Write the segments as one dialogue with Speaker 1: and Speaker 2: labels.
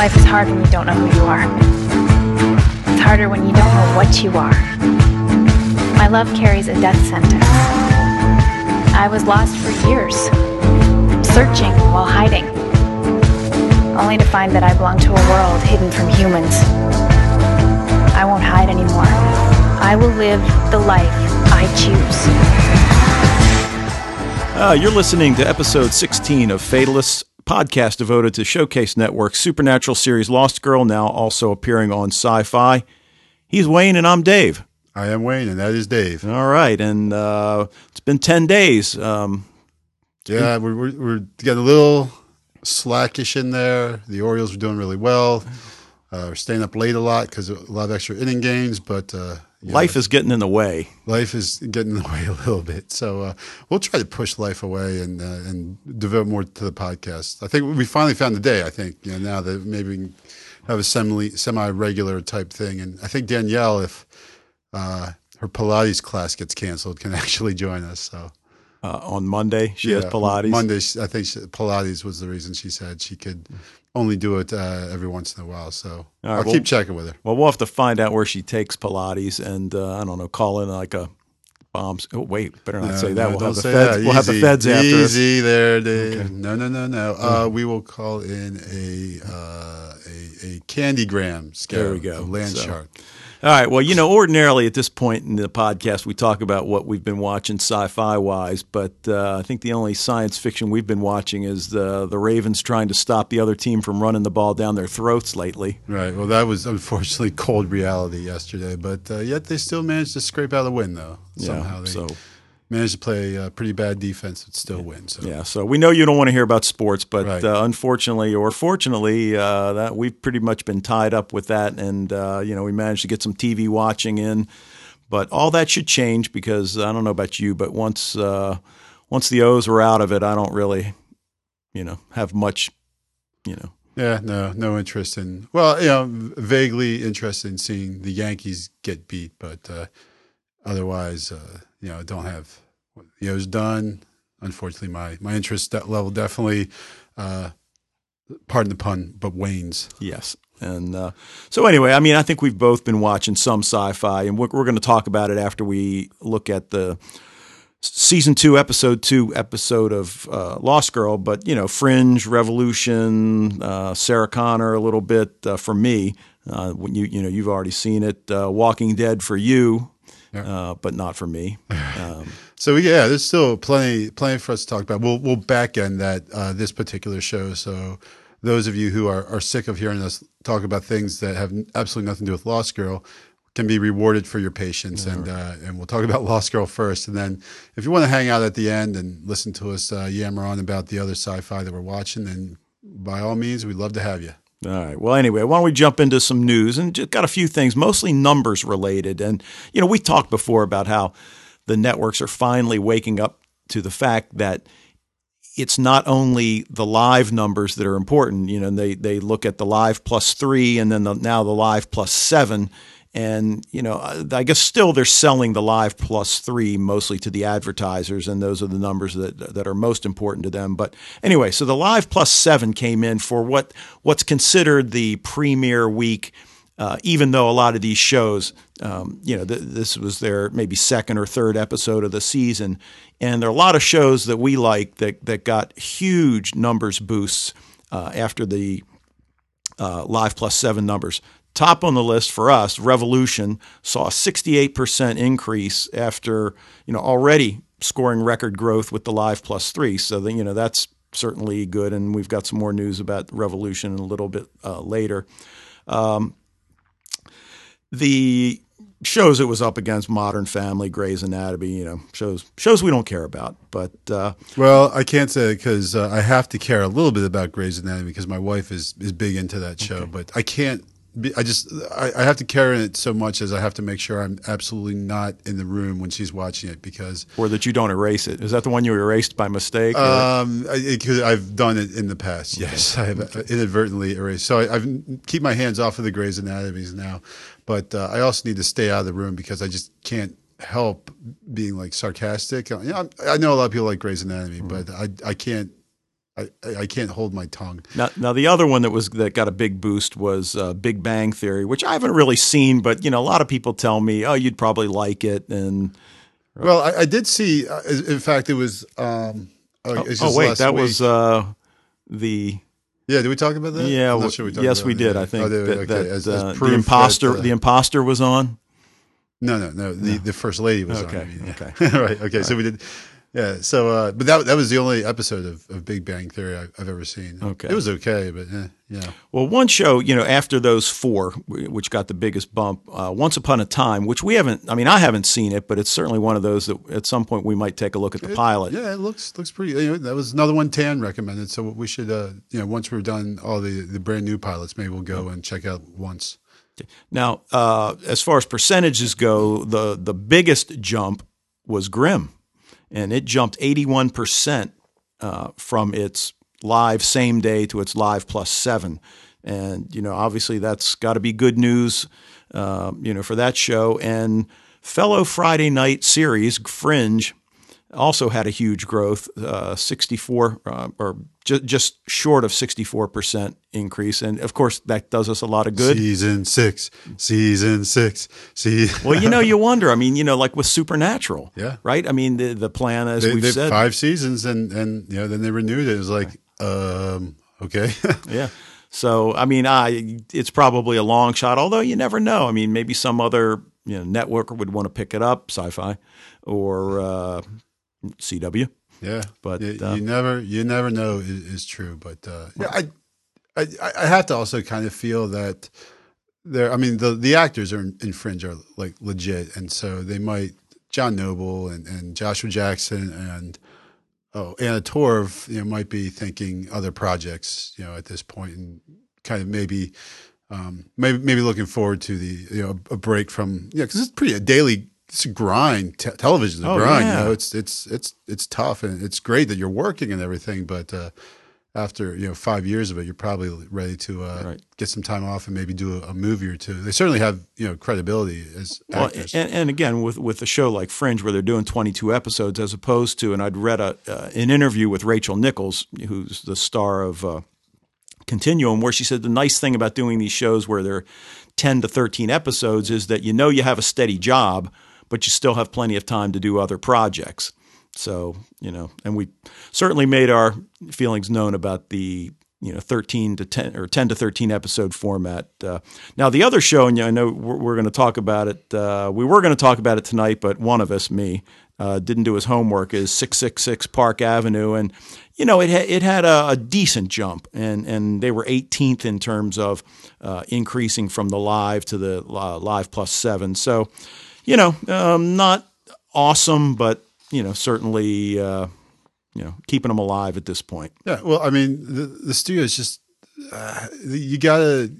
Speaker 1: Life is hard when you don't know who you are. It's harder when you don't know what you are. My love carries a death sentence. I was lost for years, searching while hiding, only to find that I belong to a world hidden from humans. I won't hide anymore. I will live the life I choose.
Speaker 2: Uh, you're listening to episode 16 of Fatalists, podcast devoted to Showcase Network's supernatural series Lost Girl, now also appearing on Syfy. He's Wayne and I'm Dave.
Speaker 3: I am Wayne, and that is Dave.
Speaker 2: All right. And uh, it's been 10 days. Um,
Speaker 3: Yeah, we're, we're, we're getting a little slackish in there. The Orioles are doing really well. Uh, we're staying up late a lot because a lot of extra inning games, but uh, yeah,
Speaker 2: life is getting in the way.
Speaker 3: life is getting in the way a little bit. So uh, we'll try to push life away and uh, and devote more to the podcast. I think we finally found the day. I think you know, now that maybe we can have a semi semi regular type thing. And I think Danielle, if uh, her Pilates class gets canceled, can actually join us. So
Speaker 2: Uh, on Monday, she has Pilates.
Speaker 3: Monday, I think she, Pilates was the reason she said she could only do it uh, every once in a while. So
Speaker 2: right,
Speaker 3: I'll
Speaker 2: well-
Speaker 3: keep checking with her.
Speaker 2: Well, we'll have to find out where she takes Pilates and uh, I don't know, call in like a bombs. Oh, wait, better not
Speaker 3: No,
Speaker 2: say that.
Speaker 3: no,
Speaker 2: we'll have the feds.
Speaker 3: that.
Speaker 2: We'll have the feds after us.
Speaker 3: Easy there, Dave. No, no, no, no. Uh, we will call in a uh, a, a candygram scare
Speaker 2: There we go.
Speaker 3: land
Speaker 2: So-
Speaker 3: shark.
Speaker 2: All right. Well, you know, ordinarily at this point in the podcast, we talk about what we've been watching sci-fi wise, but uh, I think the only science fiction we've been watching is the the Ravens trying to stop the other team from running the ball down their throats lately.
Speaker 3: Right. Well, that was unfortunately cold reality yesterday, but uh, yet they still managed to scrape out a win, though. Somehow
Speaker 2: yeah.
Speaker 3: they
Speaker 2: So
Speaker 3: managed to play uh, pretty bad defense but still win. So
Speaker 2: yeah. So we know you don't want to hear about sports, but
Speaker 3: Right.
Speaker 2: uh, unfortunately or fortunately, uh, that we've pretty much been tied up with that, and uh, you know we managed to get some TV watching in. But all that should change because I don't know about you, but once uh, once the O's were out of it, I don't really, you know, have much, you know.
Speaker 3: Yeah, no, no interest in. Well, you know, vaguely interested in seeing the Yankees get beat, but uh, otherwise, uh, you know, don't have what the O's done. Unfortunately, my my interest level definitely, uh, pardon the pun, but wanes.
Speaker 2: Yes. And uh, so, anyway, I mean, I think we've both been watching some sci fi, and we're, we're going to talk about it after we look at the season two, episode two episode of uh, Lost Girl. But, you know, Fringe, Revolution, uh, Sarah Connor, a little bit uh, for me. Uh, when you, you know, you've already seen it. Uh, Walking Dead for you, uh, but not for me. Um,
Speaker 3: So yeah, there's still plenty plenty for us to talk about. We'll we'll back end that uh, this particular show. So those of you who are, are sick of hearing us talk about things that have absolutely nothing to do with Lost Girl can be rewarded for your patience. And uh, and we'll talk about Lost Girl first, and then if you want to hang out at the end and listen to us uh, yammer on about the other sci-fi that we're watching, then by all means, we'd love to have you.
Speaker 2: All right. Well, anyway, why don't we jump into some news and just got a few things, mostly numbers related. And, you know, we talked before about how the networks are finally waking up to the fact that it's not only the live numbers that are important. You know, they, they look at the live plus three and then the, now the live plus seven. And, you know, I guess still they're selling the live plus three mostly to the advertisers, and those are the numbers that, that are most important to them. But anyway, so the live plus seven came in for what what's considered the premier week. Uh, even though a lot of these shows, um, you know, th- this was their maybe second or third episode of the season, and there are a lot of shows that we like that that got huge numbers boosts uh, after the uh, Live Plus 7 numbers. Top on the list for us, Revolution saw a 68% increase after, you know, already scoring record growth with the Live Plus 3. So, then, you know, that's certainly good. And we've got some more news about Revolution a little bit uh, later. Um, the shows it was up against Modern Family, Grey's Anatomy, you know, shows shows we don't care about. But uh,
Speaker 3: Well, I can't say because uh, I have to care a little bit about Grey's Anatomy because my wife is is big into that show. But I can't. Be, I just I, I have to care in it so much as I have to make sure I'm absolutely not in the room when she's watching it because
Speaker 2: or that you don't erase it. Is that the one you erased by mistake? or-
Speaker 3: um, cause I've done it in the past. Yes, I have inadvertently erased. So I, I've keep my hands off of the Grey's Anatomies now, but uh, I also need to stay out of the room because I just can't help being like sarcastic. You know, I know a lot of people like Grey's Anatomy, but I I can't. I, I, can't hold my tongue.
Speaker 2: Now, now the other one that was that got a big boost was uh, Big Bang Theory, which I haven't really seen, but you know, a lot of people tell me, "Oh, you'd probably like it." And
Speaker 3: Well, I, I did see. Uh, in fact, it was. Um, oh,
Speaker 2: oh
Speaker 3: just
Speaker 2: wait, that
Speaker 3: week.
Speaker 2: was uh, the
Speaker 3: Yeah, did we talk about that?
Speaker 2: yeah.
Speaker 3: I'm not
Speaker 2: w-
Speaker 3: sure we
Speaker 2: yes, we did. I think
Speaker 3: Oh, did we?
Speaker 2: that,
Speaker 3: Okay,
Speaker 2: that,
Speaker 3: as-
Speaker 2: uh,
Speaker 3: as
Speaker 2: the imposter
Speaker 3: uh,
Speaker 2: the imposter was on.
Speaker 3: No, no, no. The the first lady was
Speaker 2: Okay,
Speaker 3: on. I mean, yeah.
Speaker 2: okay.
Speaker 3: right. Okay. So we did. Yeah. So, uh, but that that was the only episode of, of Big Bang Theory I've, I've ever seen.
Speaker 2: Okay.
Speaker 3: It was okay, but eh, yeah.
Speaker 2: Well, one show, you know, after those four, which got the biggest bump, uh, Once Upon a Time, which we haven't, I mean, I haven't seen it, but it's certainly one of those that at some point we might take a look at the pilot.
Speaker 3: Yeah, it looks looks pretty. You know, that was another one Tan recommended. So we should, uh, you know, once we're done all the the brand new pilots, maybe we'll go and check out once.
Speaker 2: Now, uh, as far as percentages go, the the biggest jump was Grimm, and it jumped eighty one percent uh, from its live same day to its live plus seven, and you know obviously that's got to be good news, uh, you know, for that show. And fellow Friday night series Fringe also had a huge growth, uh, 64 uh, or ju- just short of 64 percent increase, and of course that does us a lot of good.
Speaker 3: Season six, season six, see.
Speaker 2: Well, you know, you wonder. I mean, you know, like with Supernatural,
Speaker 3: Yeah.
Speaker 2: right? I mean, the the plan, as
Speaker 3: they,
Speaker 2: we've
Speaker 3: they
Speaker 2: said,
Speaker 3: five seasons, and and you know, then they renewed it. It was like, um, okay.
Speaker 2: yeah. So, I mean, I it's probably a long shot, although you never know. I mean, maybe some other you know network would want to pick it up, Syfy or uh, CW.
Speaker 3: Yeah,
Speaker 2: But,
Speaker 3: you,
Speaker 2: uh,
Speaker 3: you never you never know is, is true. But uh, yeah, I, I I have to also kind of feel that there. I mean, the the actors are in, in Fringe are like legit, and so they might John Noble and, and Joshua Jackson and oh Anna Torv, you know, might be thinking other projects, you know, at this point, and kind of maybe. Um, maybe maybe looking forward to the you know a break from yeah because it's pretty a daily it's a grind te- television's a
Speaker 2: Oh,
Speaker 3: grind
Speaker 2: yeah.
Speaker 3: you know it's it's it's it's tough and it's great that you're working and everything but uh, after you know five years of it you're probably ready to uh,
Speaker 2: Right.
Speaker 3: get some time off and maybe do a, a movie or two they certainly have you know credibility as
Speaker 2: Well,
Speaker 3: actors
Speaker 2: and, and again, with with a show like Fringe, where they're doing 22 episodes, as opposed to, and I'd read a uh, an interview with Rachel Nichols, who's the star of uh, Continuum, where she said the nice thing about doing these shows where they're 10 to 13 episodes is that you know you have a steady job, but you still have plenty of time to do other projects. So you know, and we certainly made our feelings known about the you know 13 to 10 or 10 to 13 episode format. Uh, now the other show, and I know we're, we're going to talk about it. Uh, we were going to talk about it tonight, but one of us, me, uh, didn't do his homework. Is 666 Park Avenue, and you know it ha- it had a, a decent jump, and and they were 18th in terms of uh, increasing from the live to the uh, live plus seven. So you know, um, not awesome, but you know, certainly, uh, you know, keeping them alive at this point.
Speaker 3: yeah well i mean the, the studio is just uh, you gotta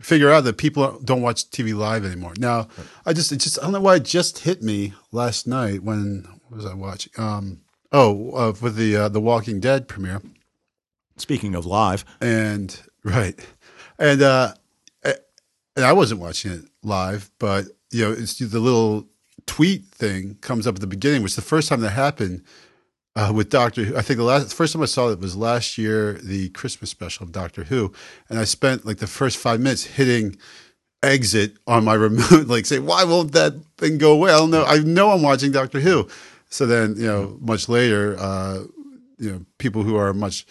Speaker 3: figure out that people don't watch tv live anymore. Now i just it just i don't know why it just hit me last night when what was i watching um oh uh, with the uh, the walking dead premiere.
Speaker 2: Speaking of live,
Speaker 3: and right. And uh and i wasn't watching it live but you know it's the little tweet thing comes up at the beginning which the first time that happened uh, with Doctor Who. I think the last the first time I saw it was last year, the Christmas special of Doctor Who, and I spent like the first five minutes hitting exit on my remote, like say, why won't that thing go away? I don't know. I know I'm watching Doctor Who. So then, you know, much later, uh, you know, people who are much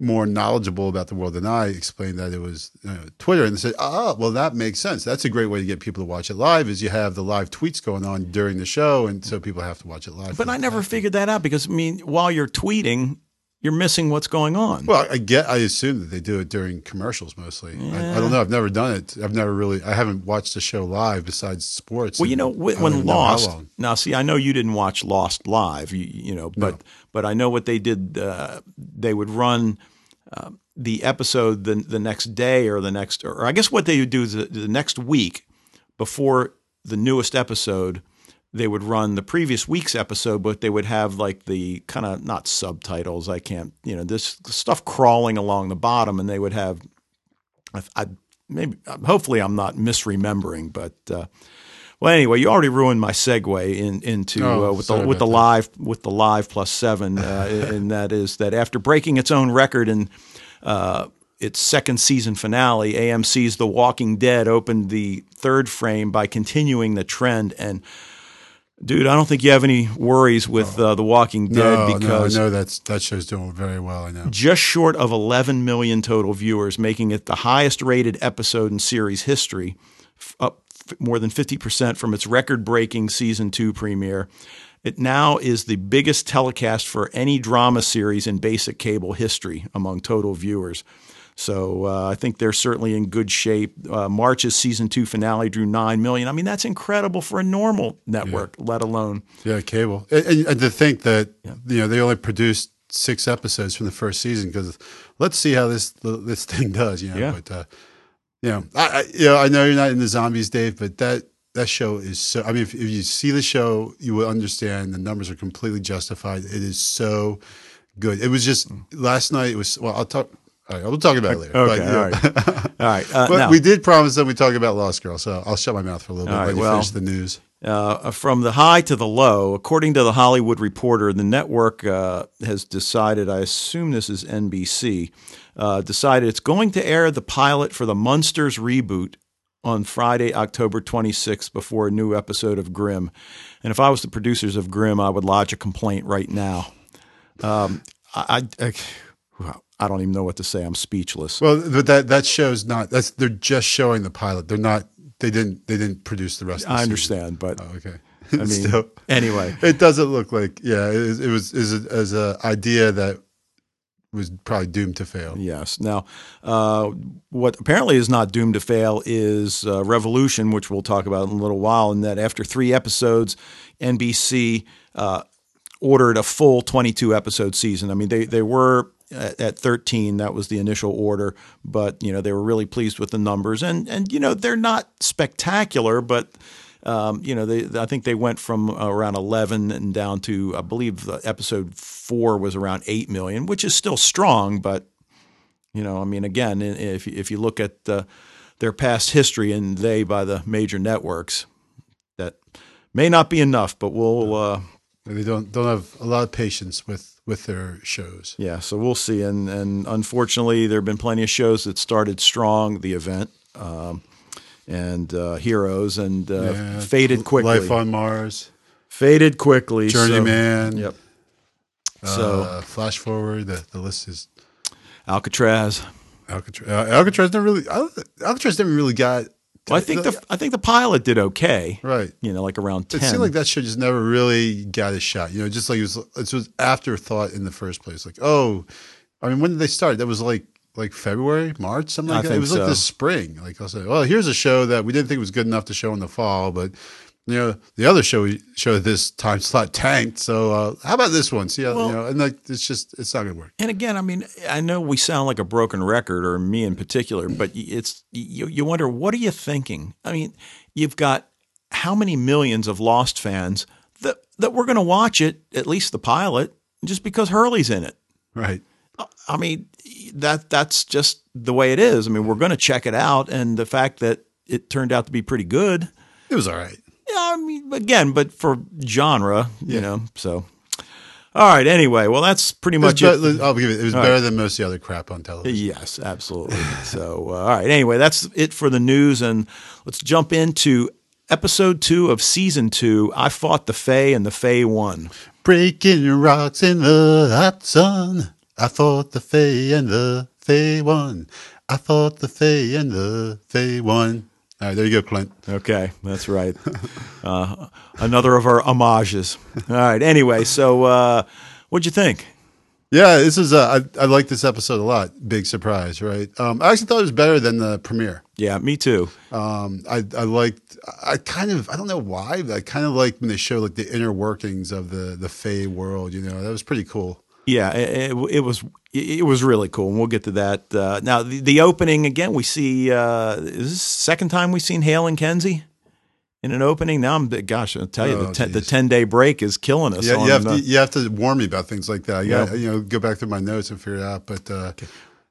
Speaker 3: more knowledgeable about the world than I explained that it was you know, Twitter, and they said, "Ah, well, that makes sense. That's a great way to get people to watch it live. Is you have the live tweets going on during the show, and so people have to watch it live."
Speaker 2: but I never figured that out because I mean, while you're tweeting, you're missing what's going on.
Speaker 3: Well, I get. I assume that they do it during commercials mostly. I, I don't know. I've never done it. I've never really. I haven't watched the show live besides sports.
Speaker 2: Well, you know, when, when
Speaker 3: even know
Speaker 2: Lost. Now, see, I know you didn't watch Lost live, you, you know, but but I know what they did. Uh, they would run uh, the episode the the next day or the next, or I guess what they would do the, the next week before the newest episode. They would run the previous week's episode, but they would have like the kind of not subtitles. I can't, you know, this stuff crawling along the bottom, and they would have I, I maybe hopefully I'm not misremembering, but uh, Well, anyway, you already ruined my segue in, into
Speaker 3: Oh,
Speaker 2: uh, with the with the
Speaker 3: that.
Speaker 2: live with the live plus seven, uh, and that is that after breaking its own record in uh, its second season finale, AMC's The Walking Dead opened the third frame by continuing the trend. And dude, I don't think you have any worries with uh, The Walking Dead
Speaker 3: No,
Speaker 2: because
Speaker 3: no, I know that's that show's doing very well. I know.
Speaker 2: just short of 11 million total viewers, making it the highest rated episode in series history, up more than 50% from its record breaking season two premiere. It now is the biggest telecast for any drama series in basic cable history among total viewers. So uh, I think they're certainly in good shape. Uh, March's season two finale drew nine million. I mean, that's incredible for a normal network, let alone
Speaker 3: Yeah, cable. And, and, to think that you know they only produced six episodes from the first season because let's see how this this thing does. You know,
Speaker 2: Yeah.
Speaker 3: but uh, know, I, I you know I know you're not in the zombies, Dave, but that that show is so. I mean, if, if you see the show, you will understand the numbers are completely justified. It is so good. It was just last night. It was well. I'll talk. All right, we'll talk about it later.
Speaker 2: okay.
Speaker 3: but, know,
Speaker 2: all right, all right. Uh,
Speaker 3: but
Speaker 2: now-
Speaker 3: we did promise that we talk about Lost Girl, so I'll shut my mouth for a little bit.
Speaker 2: All right, well-
Speaker 3: finish the news.
Speaker 2: Uh, from the high to the low, according to the Hollywood Reporter, the network uh, has decided, I assume this is NBC, uh, decided it's going to air the pilot for the Munsters reboot on Friday, October 26th, before a new episode of Grimm. And if I was the producers of Grimm, I would lodge a complaint right now. Um, I, I, I, don't even know what to say. I'm speechless.
Speaker 3: Well, that that show's not. That's they're just showing the pilot. They're not. They didn't. They didn't produce the rest. of the
Speaker 2: I
Speaker 3: season.
Speaker 2: understand, but
Speaker 3: Oh, okay.
Speaker 2: I mean, anyway.
Speaker 3: it doesn't look like. Yeah, it, it was is as a idea that was probably doomed to fail.
Speaker 2: Yes. Now, uh, what apparently is not doomed to fail is uh, Revolution, which we'll talk about in a little while. And that after three episodes, NBC uh, ordered a full 22 episode season. I mean, they they were at, at 13. That was the initial order, but you know they were really pleased with the numbers. And and you know they're not spectacular, but. Um, you know, they, I think they went from around 11 and down to, I believe, episode four was around 8 million, which is still strong, but you know, I mean, again, if if you look at their past history and they by the major networks, that may not be enough. But we'll, uh,
Speaker 3: They don't don't have a lot of patience with with their shows.
Speaker 2: yeah, so we'll see. And and unfortunately, there have been plenty of shows that started strong. The event. Um, and uh, heroes and uh,
Speaker 3: Yeah.
Speaker 2: faded quickly.
Speaker 3: Life on Mars,
Speaker 2: faded quickly. so-
Speaker 3: Journeyman.
Speaker 2: yep.
Speaker 3: Uh,
Speaker 2: So
Speaker 3: flash forward. The, the list is
Speaker 2: Alcatraz.
Speaker 3: Alcatraz. Uh, Alcatraz never really. Al- Alcatraz never really got.
Speaker 2: Well, I think the I think the pilot did okay.
Speaker 3: right.
Speaker 2: You know, like around ten.
Speaker 3: It seemed like that show just never really got a shot. You know, just like it was, it was afterthought in the first place. Like, oh, I mean, when did they start? That was like like February, March, something
Speaker 2: I
Speaker 3: like that. It was like
Speaker 2: so.
Speaker 3: the spring. Like I'll say, well, here's a show that we didn't think was good enough to show in the fall, but you know, the other show we showed this time slot tanked. So uh, how about this one? See how
Speaker 2: Well-
Speaker 3: you know, and like it's just it's not gonna work.
Speaker 2: And again, I mean, I know we sound like a broken record, or me in particular, but it's you, you wonder what are you thinking? I mean, you've got how many millions of Lost fans that that we're going to watch it, at least the pilot, just because Hurley's in it.
Speaker 3: Right.
Speaker 2: I mean, that that's just the way it is. I mean, we're going to check it out, and the fact that it turned out to be pretty good.
Speaker 3: It was all right.
Speaker 2: Yeah, I mean, again, but for genre, you know, so. All right. Anyway, well, that's pretty
Speaker 3: It was
Speaker 2: much it.
Speaker 3: I'll give it. It was
Speaker 2: All
Speaker 3: better
Speaker 2: right.
Speaker 3: than most of the other crap on television.
Speaker 2: Yes, absolutely. so, uh, all right. Anyway, that's it for the news, and let's jump into episode two of season two. I fought the Fae, and the Fae won.
Speaker 3: Breaking rocks in the hot sun. I fought the Fae and the Fae won. I fought the Fae and the Fae won. All right, there you go, Clint.
Speaker 2: Okay, that's right. Uh, another of our homages. All right. Anyway, so uh, what'd you think?
Speaker 3: Yeah, this is. Uh, I, I like this episode a lot. Big surprise, right? Um, I actually thought it was better than the premiere.
Speaker 2: Yeah, me too.
Speaker 3: Um, I I liked. I kind of. I don't know why. But I kind of liked when they show like the inner workings of the the Fae world. You know, that was pretty cool.
Speaker 2: Yeah, it, it, was it was really cool, and we'll get to that. Uh, now, the, the opening again, we see uh, is this second time we've seen Hale and Kenzie in an opening. Now, I'm gosh, I'll tell you,
Speaker 3: Oh,
Speaker 2: the ten, the ten day break is killing us.
Speaker 3: Yeah, you have
Speaker 2: uh,
Speaker 3: to you have to warn me about things like that.
Speaker 2: Yeah.
Speaker 3: you know go back through my notes and figure it out. But uh,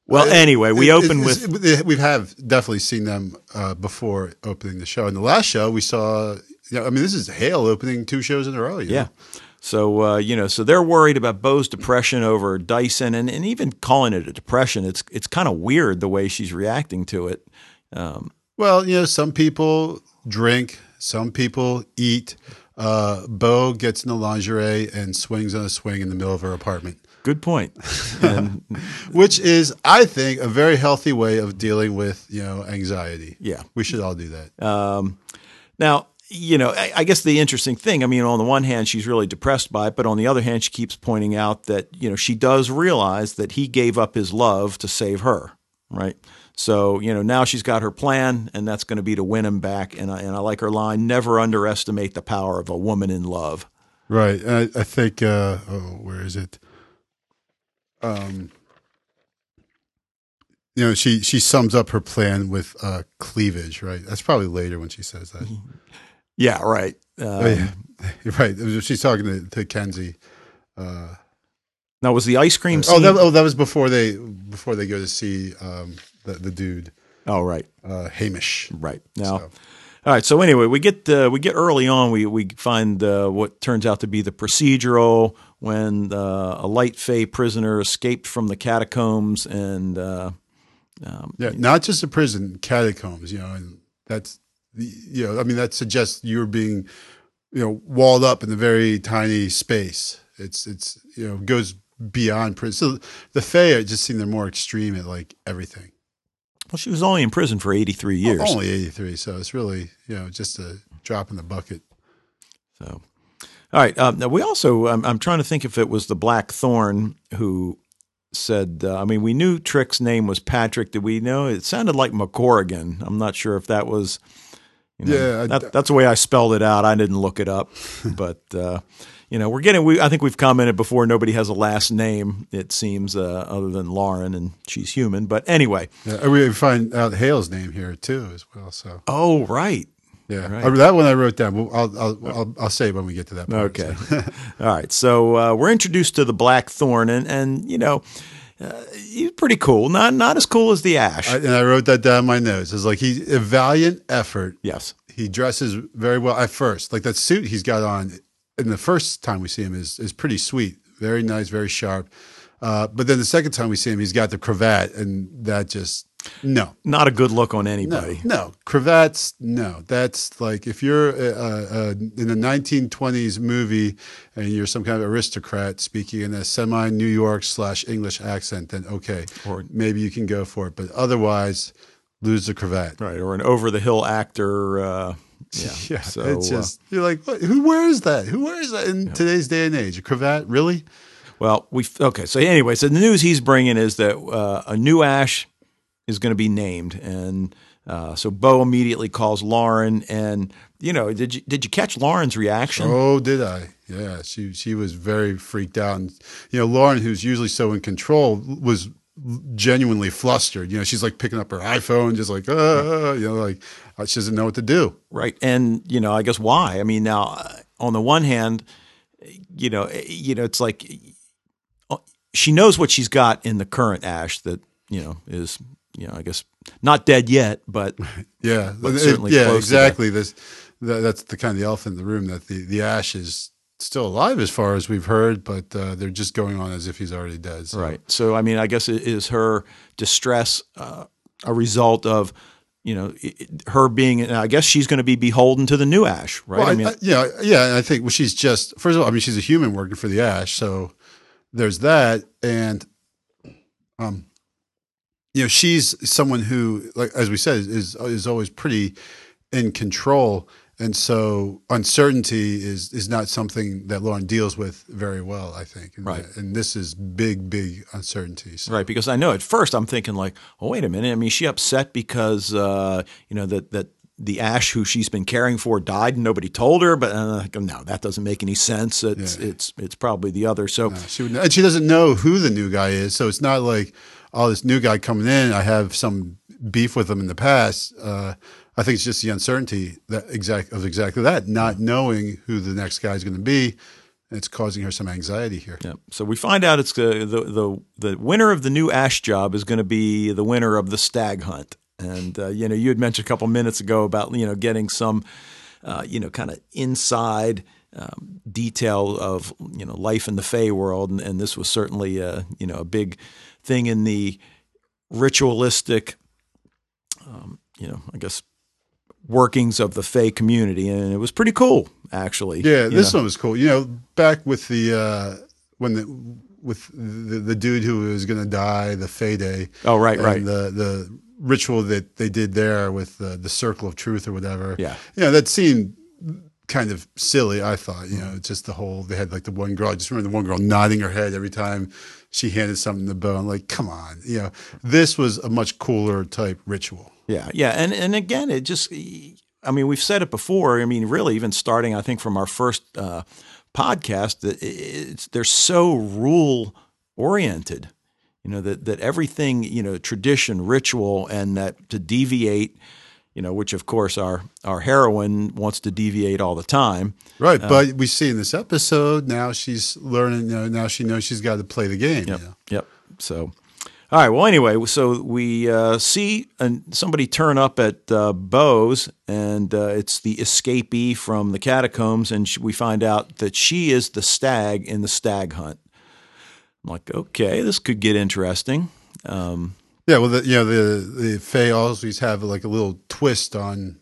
Speaker 2: well,
Speaker 3: it-
Speaker 2: anyway, we
Speaker 3: it-
Speaker 2: open with
Speaker 3: it- we have definitely seen them uh, before opening the show. In the last show, we saw yeah, I mean, this is Hale opening two shows in a row. you know?
Speaker 2: So uh, you know, so they're worried about Bo's depression over Dyson, and, and even calling it a depression. It's it's kind of weird the way she's reacting to it. Um,
Speaker 3: Well, you know, some people drink, some people eat. Uh, Bo gets in the lingerie and swings on a swing in the middle of her apartment,
Speaker 2: good point. And
Speaker 3: which is, I think, a very healthy way of dealing with you know anxiety.
Speaker 2: Yeah.
Speaker 3: we should all do that.
Speaker 2: um, now, you know, I, I guess the interesting thing. I mean, on the one hand, she's really depressed by it, but on the other hand, she keeps pointing out that you know she does realize that he gave up his love to save her, right? So you know now she's got her plan, and that's going to be to win him back. And I, and I like her line: "Never underestimate the power of a woman in love."
Speaker 3: Right. I, I think, uh, oh, where is it? Um, you know, she, she sums up her plan with uh, cleavage, right? That's probably later when she says that.
Speaker 2: Yeah, right. Um,
Speaker 3: Oh, yeah. right. She's talking to, to Kenzie. Uh,
Speaker 2: Now, was the ice cream?
Speaker 3: oh, that, oh, that was before they before they go to see um, the, the dude,
Speaker 2: oh, right,
Speaker 3: uh, Hamish.
Speaker 2: right. Now,
Speaker 3: So-
Speaker 2: all right. So anyway, we get uh, we get early on. We we find uh, what turns out to be the procedural when uh, a light Fae prisoner escaped from the catacombs and. Uh,
Speaker 3: Yeah, not just a prison, catacombs, you know, and that's, you know, I mean, that suggests you're being, you know, walled up in a very tiny space. It's, it's, you know, goes beyond prison. So the Fae just seem they're more extreme at like everything.
Speaker 2: well, she was only in prison for eighty three years.
Speaker 3: Only 83. So it's really, you know, just a drop in the bucket.
Speaker 2: So, all right. Um, now we also, I'm, I'm trying to think if it was the Black Thorn who said. Uh, I mean, we knew Trick's name was Patrick. Did we know? It sounded like McCorrigan. I'm not sure if that was. You know,
Speaker 3: Yeah, I-
Speaker 2: that, that's the way I spelled it out. I didn't look it up, but uh, you know, we're getting. We I think we've commented before. Nobody has a last name. It seems uh, other than Lauren, and she's human. But anyway.
Speaker 3: Yeah, we find out Hale's name here too, as well. So
Speaker 2: Oh right.
Speaker 3: yeah,
Speaker 2: Right.
Speaker 3: I- that one I wrote down. I'll, I'll, I'll, I'll say when we get to that. Part,
Speaker 2: Okay.
Speaker 3: so.
Speaker 2: All right. So uh, we're introduced to the Black Thorn, and and you know, uh, he's pretty cool. Not not as cool as the Ash.
Speaker 3: I, and I wrote that down in my notes. It's like he's a valiant effort.
Speaker 2: yes.
Speaker 3: He dresses very well at first. Like that suit he's got on in the first time we see him is is pretty sweet. Very nice, very sharp. Uh, but then the second time we see him, he's got the cravat, and that just no,
Speaker 2: Not a good look on anybody.
Speaker 3: no no. cravats. No, that's like if you're uh, uh, in a 1920s movie and you're some kind of aristocrat speaking in a semi New York slash English accent, then okay,
Speaker 2: Or-
Speaker 3: maybe you can go for it. But otherwise, lose the cravat.
Speaker 2: Right. Or an over the hill actor. Uh, yeah.
Speaker 3: Yeah,
Speaker 2: So
Speaker 3: it's
Speaker 2: uh,
Speaker 3: just you're like, what, who wears that? Who wears that in today's day and age? A cravat, really?
Speaker 2: well, we okay. So anyway, so the news he's bringing is that uh, a new Ash is going to be named, and uh, so Bo immediately calls Lauren, and you know, did you did you catch Lauren's reaction?
Speaker 3: Oh, did I? Yeah, she she was very freaked out, and you know, Lauren, who's usually so in control, was genuinely flustered. You know, she's like picking up her iPhone, just like, uh, you know, like uh, she doesn't know what to do.
Speaker 2: Right. And, you know, I guess why? I mean, now, uh, on the one hand, you know, eh, you know, it's like uh, she knows what she's got in the current Ash that, you know, is, you know, I guess not dead yet, but
Speaker 3: Yeah,
Speaker 2: But
Speaker 3: It-
Speaker 2: certainly
Speaker 3: yeah,
Speaker 2: to that.
Speaker 3: exactly. This that, that's the kind of the elephant in the room that the the ash is still alive as far as we've heard, but uh, they're just going on as if he's already dead. So.
Speaker 2: right. So, I mean, I guess i- is her distress uh, a result of, you know, i- i- her being, I guess she's going to be beholden to the new Ash, right?
Speaker 3: Well, I,
Speaker 2: mean,
Speaker 3: I- yeah, yeah. I think well, she's just first of all, I mean, she's a human working for the Ash, so there's that, and um, you know, she's someone who, like as we said, is is always pretty in control, and so uncertainty is is not something that Lauren deals with very well. I think, and,
Speaker 2: Right.
Speaker 3: and this is big, big uncertainty. So.
Speaker 2: Right, because I know at first I'm thinking like, oh wait a minute. I mean, she upset because uh, you know that that the Ash who she's been caring for died and nobody told her. But uh, no, that doesn't make any sense. It's
Speaker 3: Yeah.
Speaker 2: it's it's probably the other. So
Speaker 3: She would, and she doesn't know who the new guy is, so it's not like, oh, this new guy coming in. I have some beef with him in the past. Uh, I think it's just the uncertainty that exact of exactly that, not knowing who the next guy is going to be. It's causing her some anxiety here.
Speaker 2: yeah. So we find out it's uh, the the the winner of the new Ash job is going to be the winner of the stag hunt. And uh, you know, you had mentioned a couple minutes ago about you know getting some. uh, you know, kind of inside um, detail of you know life in the Fae world, and, and this was certainly a, you know a big thing in the ritualistic, um, you know, I guess workings of the Fae community, and it was pretty cool actually.
Speaker 3: Yeah, this
Speaker 2: know.
Speaker 3: one was cool. You know, back with the uh, when the with the, the dude who was going to die, the Fae Day.
Speaker 2: Oh, right, right.
Speaker 3: The the ritual that they did there with the, the circle of truth or whatever.
Speaker 2: Yeah.
Speaker 3: you know that seemed kind of silly. I thought, you know, just the whole they had like the one girl. I just remember the one girl nodding her head every time she handed something to Bo. I'm like, come on, you know, this was a much cooler type ritual.
Speaker 2: Yeah, yeah, and and again, it just. I mean, we've said it before. I mean, really, even starting, I think, from our first uh, podcast, it's they're so rule oriented. You know that that everything, you know, tradition, ritual, and that to deviate, you know, which of course our our heroine wants to deviate all the time.
Speaker 3: Right, but we see in this episode now she's learning. You know, now she knows she's got to play the game.
Speaker 2: Yep.
Speaker 3: You know?
Speaker 2: Yep. So, all right. Well, anyway, so we uh, see an, somebody turn up at uh, Bo's, and uh, it's the escapee from the catacombs, and sh- we find out that she is the stag in the stag hunt. I'm like, okay, this could get interesting. Um,
Speaker 3: Yeah, well, the, you know, the the Fae always have like a little twist on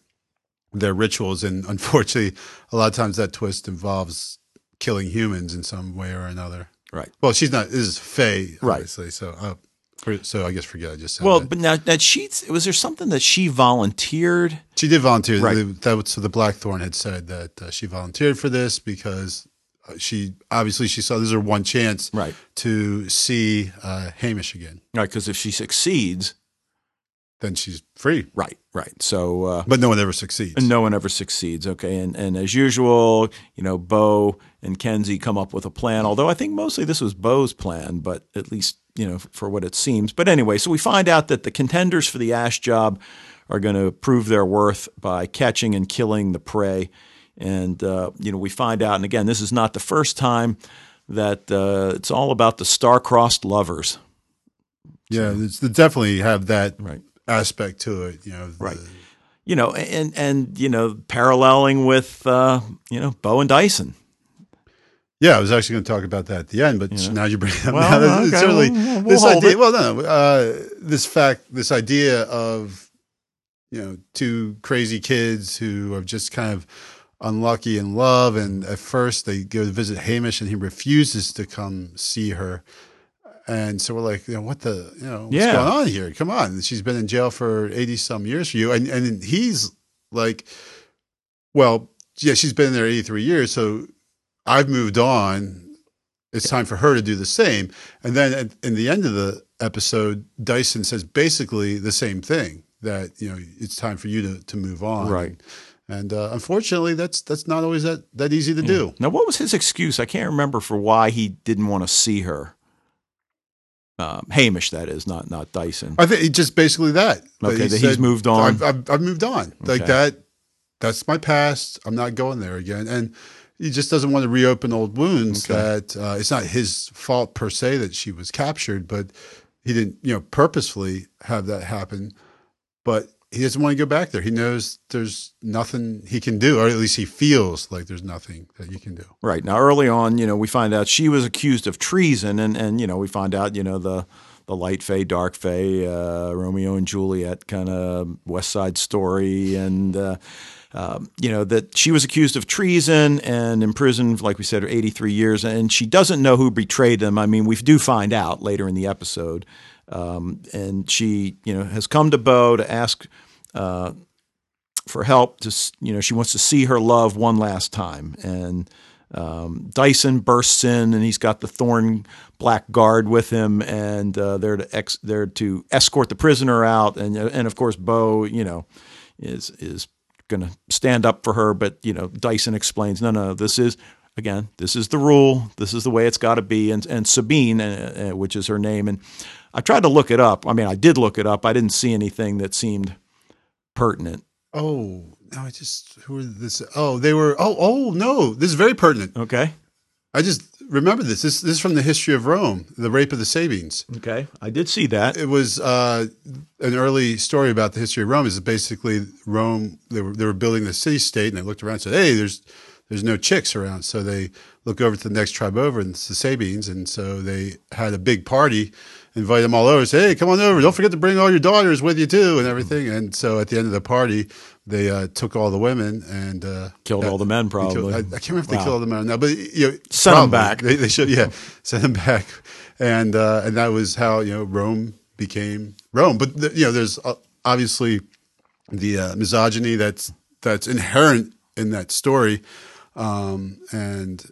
Speaker 3: their rituals, and unfortunately, a lot of times that twist involves killing humans in some way or another.
Speaker 2: right.
Speaker 3: Well, she's not. This is Fae,
Speaker 2: Right.
Speaker 3: obviously. So, uh, for, so I guess forget I just said.
Speaker 2: Well,
Speaker 3: that.
Speaker 2: but now that she was there something that she volunteered.
Speaker 3: she did volunteer.
Speaker 2: Right.
Speaker 3: That was, so the Blackthorn had said that uh, she volunteered for this because she obviously she saw this is her one chance
Speaker 2: Right.
Speaker 3: to see uh, Hamish again.
Speaker 2: Right, because if she succeeds,
Speaker 3: Then she's free,
Speaker 2: right, right. So uh,
Speaker 3: but no one ever succeeds.
Speaker 2: And no one ever succeeds. Okay, and and as usual, you know, Bo and Kenzie come up with a plan. Although I think mostly this was Bo's plan, but at least you know for what it seems. But anyway, so we find out that the contenders for the Ash job are going to prove their worth by catching and killing the prey. And uh, you know, we find out, and again, this is not the first time that uh, it's all about the star-crossed lovers.
Speaker 3: Yeah, it's, they definitely have that
Speaker 2: Right.
Speaker 3: aspect to it. You know, the-
Speaker 2: Right. You know, and and you know, paralleling with uh, you know Bo and Dyson.
Speaker 3: Yeah, I was actually going to talk about that at the end, but now you bring it up.
Speaker 2: Well,
Speaker 3: now, it's
Speaker 2: okay,
Speaker 3: certainly
Speaker 2: we'll- we'll
Speaker 3: this idea.
Speaker 2: it.
Speaker 3: Well, no, uh, this fact, this idea of you know two crazy kids who have just kind of unlucky in love, and at first they go to visit Hamish, and he refuses to come see her. And so we're like, you know, what the, you know, what's
Speaker 2: Yeah.
Speaker 3: going on here? Come on, she's been in jail for eighty some years for you, and and he's like, well, yeah, she's been there eighty three years, so I've moved on. It's time for her to do the same. And then at, in the end of the episode, Dyson says basically the same thing that you know it's time for you to, to move on.
Speaker 2: Right.
Speaker 3: And uh, unfortunately, that's that's not always that that easy to do.
Speaker 2: Now, what was his excuse? I can't remember for why he didn't want to see her. Um, Hamish, that is, not not Dyson.
Speaker 3: I think just basically that.
Speaker 2: Okay,
Speaker 3: he
Speaker 2: that he's moved on.
Speaker 3: I've, I've, I've moved on. Like that. That's my past. I'm not going there again. And he just doesn't want to reopen old wounds.
Speaker 2: Okay.
Speaker 3: That uh, it's not his fault per se that she was captured, but he didn't, you know, purposefully have that happen. But he doesn't want to go back there. He knows there's nothing he can do, or at least he feels like there's nothing that you can do.
Speaker 2: Right now, early on, you know, we find out she was accused of treason, and and you know, we find out, you know, the the light Fae, dark Fae, uh, Romeo and Juliet kind of West Side Story, and. Uh, um, you know that she was accused of treason and imprisoned, like we said, 83 years, and she doesn't know who betrayed them. I mean, we do find out later in the episode, um, and she, you know, has come to Bo to ask uh, for help. To you know, she wants to see her love one last time, and um, Dyson bursts in, and he's got the Thorn Black Guard with him, and uh, they're to ex- they're to escort the prisoner out, and and of course, Bo, you know, is is going to stand up for her, but you know, Dyson explains, no, no, this is again, this is the rule, this is the way it's got to be, and and Sabine, uh, uh, which is her name, and I tried to look it up. I mean, I did look it up. I didn't see anything that seemed pertinent.
Speaker 3: Oh, no, I just who are this? Oh, they were. Oh, oh no, this is very pertinent.
Speaker 2: Okay.
Speaker 3: I just remember this. This, this is from the history of Rome, the rape of the Sabines.
Speaker 2: Okay, I did see that.
Speaker 3: It was uh, an early story about the history of Rome. Is basically Rome. They were they were building the city state, and they looked around and said, "Hey, there's there's no chicks around." So they look over to the next tribe over, and it's the Sabines, and so they had a big party, invite them all over, say, "Hey, come on over! Don't forget to bring all your daughters with you too, and everything." And so at the end of the party, they uh, took all the women and uh,
Speaker 2: Killed all the men,
Speaker 3: they killed-
Speaker 2: probably.
Speaker 3: I, I can't remember if they
Speaker 2: Wow.
Speaker 3: killed all the men or not, but you know,
Speaker 2: Sent 'em
Speaker 3: probably.
Speaker 2: back.
Speaker 3: They, they should, yeah, send them back, and uh, and that was how you know Rome became Rome. But the, you know, there's uh, obviously the uh, misogyny that's that's inherent in that story, um, and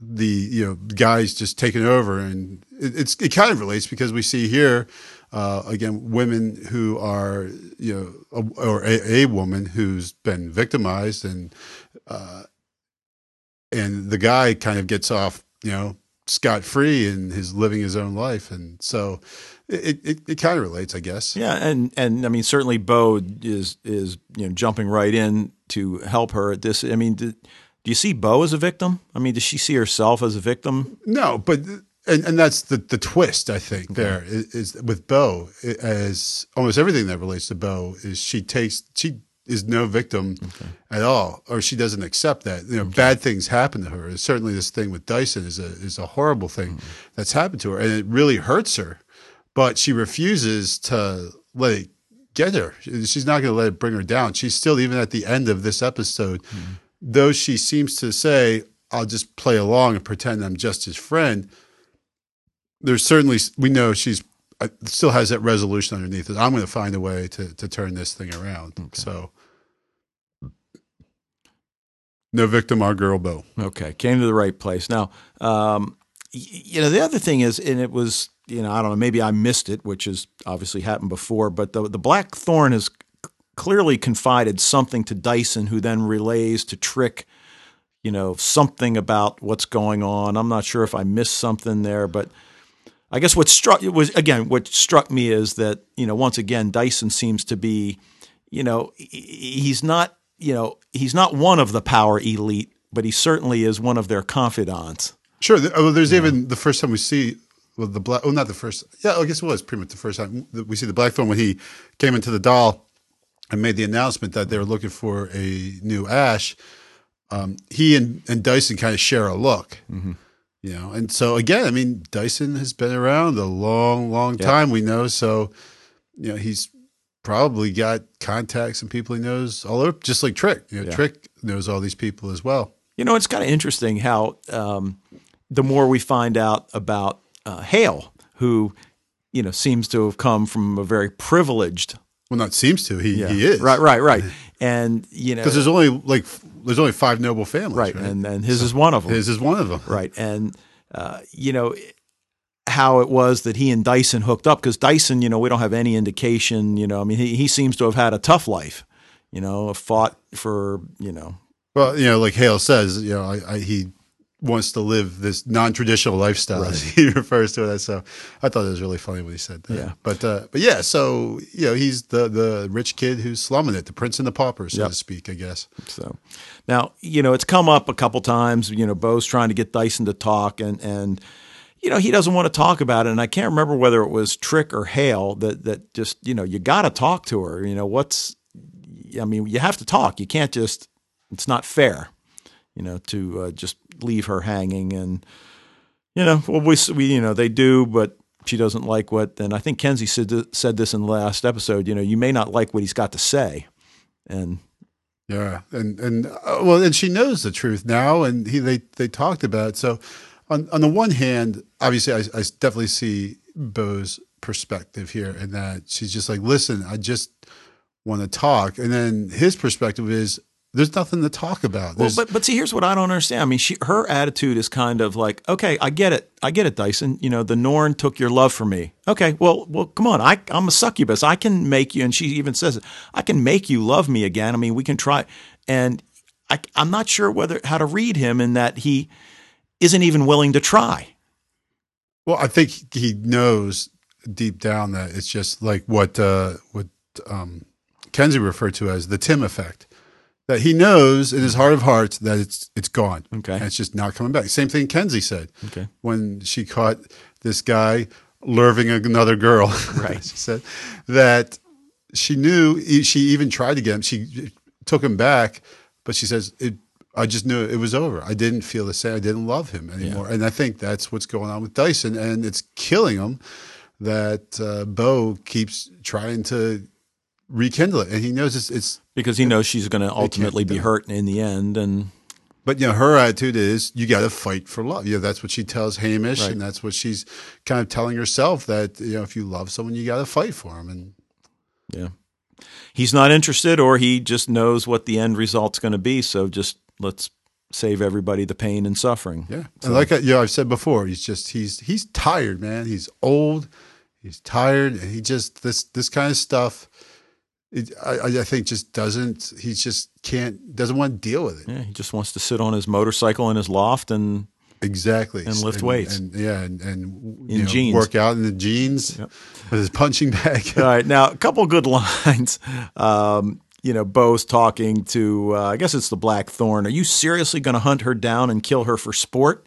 Speaker 3: the you know guys just taking over, and it, it's it kind of relates because we see here. Uh, again, women who are, you know, a, or a, a woman who's been victimized, and uh, and the guy kind of gets off, you know, scot free and is living his own life, and so it it, it kind of relates, I guess.
Speaker 2: Yeah, and and I mean certainly Bo is is you know jumping right in to help her at this. I mean, do, do you see Bo as a victim? I mean, does she see herself as a victim?
Speaker 3: No, but and and that's the the twist I think there is, is with Bo as almost everything that relates to Bo is she takes she is no victim at all or she doesn't accept that. You know bad things happen to her. Certainly this thing with Dyson is a is a horrible thing mm-hmm. that's happened to her and it really hurts her but she refuses to let it get her. She's not going to let it bring her down. She's still even at the end of this episode mm-hmm. though she seems to say I'll just play along and pretend I'm just his friend there's certainly we know she's uh, still has that resolution underneath it. I'm going to find a way to to turn this thing around. So, no victim, our girl Bo.
Speaker 2: Okay, came to the right place. Now, um, y- you know, the other thing is, and it was, you know, I don't know, maybe I missed it, which has obviously happened before, but the the Black Thorn has clearly confided something to Dyson, who then relays to Trick, you know, something about what's going on. I'm not sure if I missed something there, but I guess what struck it was again what struck me is that you know once again Dyson seems to be, you know, he's not you know he's not one of the power elite, but he certainly is one of their confidants.
Speaker 3: Sure. Well, there's even the first time we see well the black. Oh, not the first. Yeah, I guess it was pretty much the first time we see the Blackthorn when he came into the Dal and made the announcement that they were looking for a new Ash. Um, he and, and Dyson kind of share a look. You know, and so again, I mean, Dyson has been around a long, long
Speaker 2: Yeah.
Speaker 3: time. We know, so you know he's probably got contacts and people he knows all over, just like Trick. You know,
Speaker 2: Yeah.
Speaker 3: Trick knows all these people as well.
Speaker 2: You know, it's kind of interesting how um, the more we find out about uh, Hale, who you know seems to have come from a very privileged.
Speaker 3: Well, not seems to. He he is
Speaker 2: right, right, right, and you know,
Speaker 3: because there's only like there's only five noble families,
Speaker 2: right,
Speaker 3: right?
Speaker 2: and and his is one of them.
Speaker 3: his is one of them,
Speaker 2: right and uh, you know how it was that he and dyson hooked up because dyson you know we don't have any indication you know i mean he, he seems to have had a tough life you know fought for you know
Speaker 3: Well, you know, like Hale says, you know, I, I, he wants to live this non-traditional lifestyle as he refers to it as. So I thought it was really funny when he said that.
Speaker 2: Yeah.
Speaker 3: But uh, but yeah, so you know, he's the the rich kid who's slumming it, the prince and the pauper, so
Speaker 2: Yep.
Speaker 3: to speak, I guess.
Speaker 2: so now you know it's come up a couple times you know bo's trying to get dyson to talk and and you know he doesn't want to talk about it and i can't remember whether it was trick or hale that that just you know you got to talk to her you know what's i mean you have to talk you can't just it's not fair you know to uh, just leave her hanging and you know well we, we you know they do but she doesn't like what and i think kenzie said, said this in the last episode you know you may not like what he's got to say and
Speaker 3: Yeah, and and uh, well, and she knows the truth now, and he they they talked about it. So, on on the one hand, obviously, I, I definitely see Bo's perspective here, and that she's just like, listen, I just want to talk, and then his perspective is there's nothing to talk about.
Speaker 2: Well, but but see, here's what I don't understand. I mean, she her attitude is kind of like, okay, I get it, I get it, Dyson. You know, the Norn took your love from me. Okay, well, well, come on, I I'm a succubus. I can make you, and she even says, it, I can make you love me again. I mean, we can try. And I I'm not sure whether how to read him in that he isn't even willing to try.
Speaker 3: Well, I think he knows deep down that it's just like what uh, what um, Kenzie referred to as the Tim effect. That he knows in his heart of hearts that it's it's gone.
Speaker 2: Okay.
Speaker 3: and it's just not coming back. Same thing Kenzie said.
Speaker 2: Okay.
Speaker 3: when she caught this guy lurving another girl.
Speaker 2: Right.
Speaker 3: she said that she knew she even tried to get him. She took him back, but she says it. I just knew it was over. I didn't feel the same. I didn't love him anymore. And I think that's what's going on with Dyson, and it's killing him. That uh, Bo keeps trying to rekindle it, and he knows it's, it's
Speaker 2: because he knows she's going to ultimately be hurt in the end. And
Speaker 3: But you know, her attitude is you got to fight for love. You know, that's what she tells Hamish,
Speaker 2: Right.
Speaker 3: and that's what she's kind of telling herself that you know, if you love someone, you got to fight for them. And
Speaker 2: yeah, he's not interested, or he just knows what the end result's going to be. So just let's save everybody the pain and suffering.
Speaker 3: yeah, and like I, you know, I've said before, he's just he's he's tired, man. He's old, he's tired, and he just this this kind of stuff. It, I, I think just doesn't. He just can't doesn't want to deal with it.
Speaker 2: Yeah, he just wants to sit on his motorcycle in his loft and
Speaker 3: Exactly,
Speaker 2: And lift weights.
Speaker 3: and yeah, and, and
Speaker 2: In
Speaker 3: know,
Speaker 2: jeans.
Speaker 3: work out in the jeans
Speaker 2: Yep.
Speaker 3: with his punching bag.
Speaker 2: All right, now a couple good lines. Um, you know, Bo's talking to, uh, I guess it's the Black Thorn. Are you seriously going to hunt her down and kill her for sport?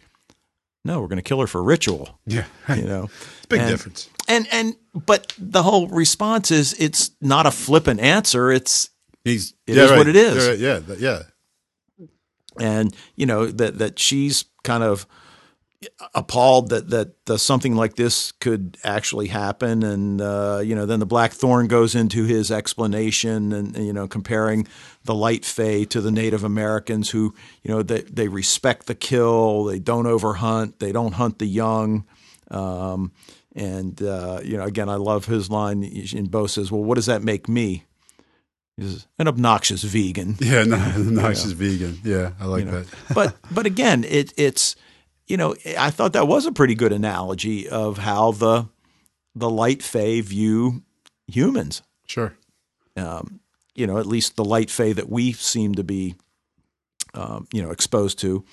Speaker 2: No, we're going to kill her for ritual.
Speaker 3: yeah,
Speaker 2: You know,
Speaker 3: big
Speaker 2: And-
Speaker 3: difference.
Speaker 2: And and but the whole response is it's not a flippant answer. It's
Speaker 3: He's
Speaker 2: It is what it is.
Speaker 3: Right, Yeah, yeah.
Speaker 2: and you know that that she's kind of appalled that that uh, something like this could actually happen and uh, you know then the black thorn goes into his explanation and, and, you know comparing the light fae to the native americans who you know they, they respect the kill they don't overhunt they don't hunt the young um, and uh, you know again i love his line and bo says well what does that make me He's an obnoxious vegan
Speaker 3: Yeah, no, nice is vegan. Yeah, I like
Speaker 2: you know.
Speaker 3: that.
Speaker 2: but but again, it it's you know I thought that was a pretty good analogy of how the the light fae view humans.
Speaker 3: Sure.
Speaker 2: Um, you know, at least the light fae that we seem to be, um, you know, exposed to.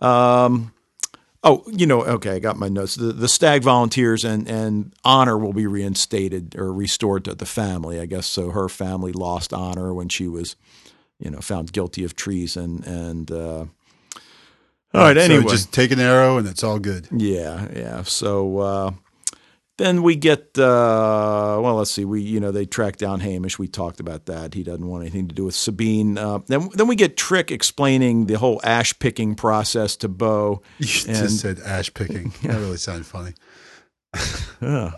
Speaker 2: Um, oh, you know, okay, I got my notes. The, the stag volunteers and and honor will be reinstated or restored to the family. I guess so. Her family lost honor when she was, you know, found guilty of treason and. Uh, all right.
Speaker 3: So
Speaker 2: Anyway,
Speaker 3: just take an arrow and it's all good.
Speaker 2: yeah, yeah. So uh, then we get uh, well. Let's see. We you know they track down Hamish. We talked about that. He doesn't want anything to do with Sabine. Uh, then then we get Trick explaining the whole ash picking process to Bo.
Speaker 3: You
Speaker 2: And-
Speaker 3: just said ash picking. That really sounded funny.
Speaker 2: Yeah,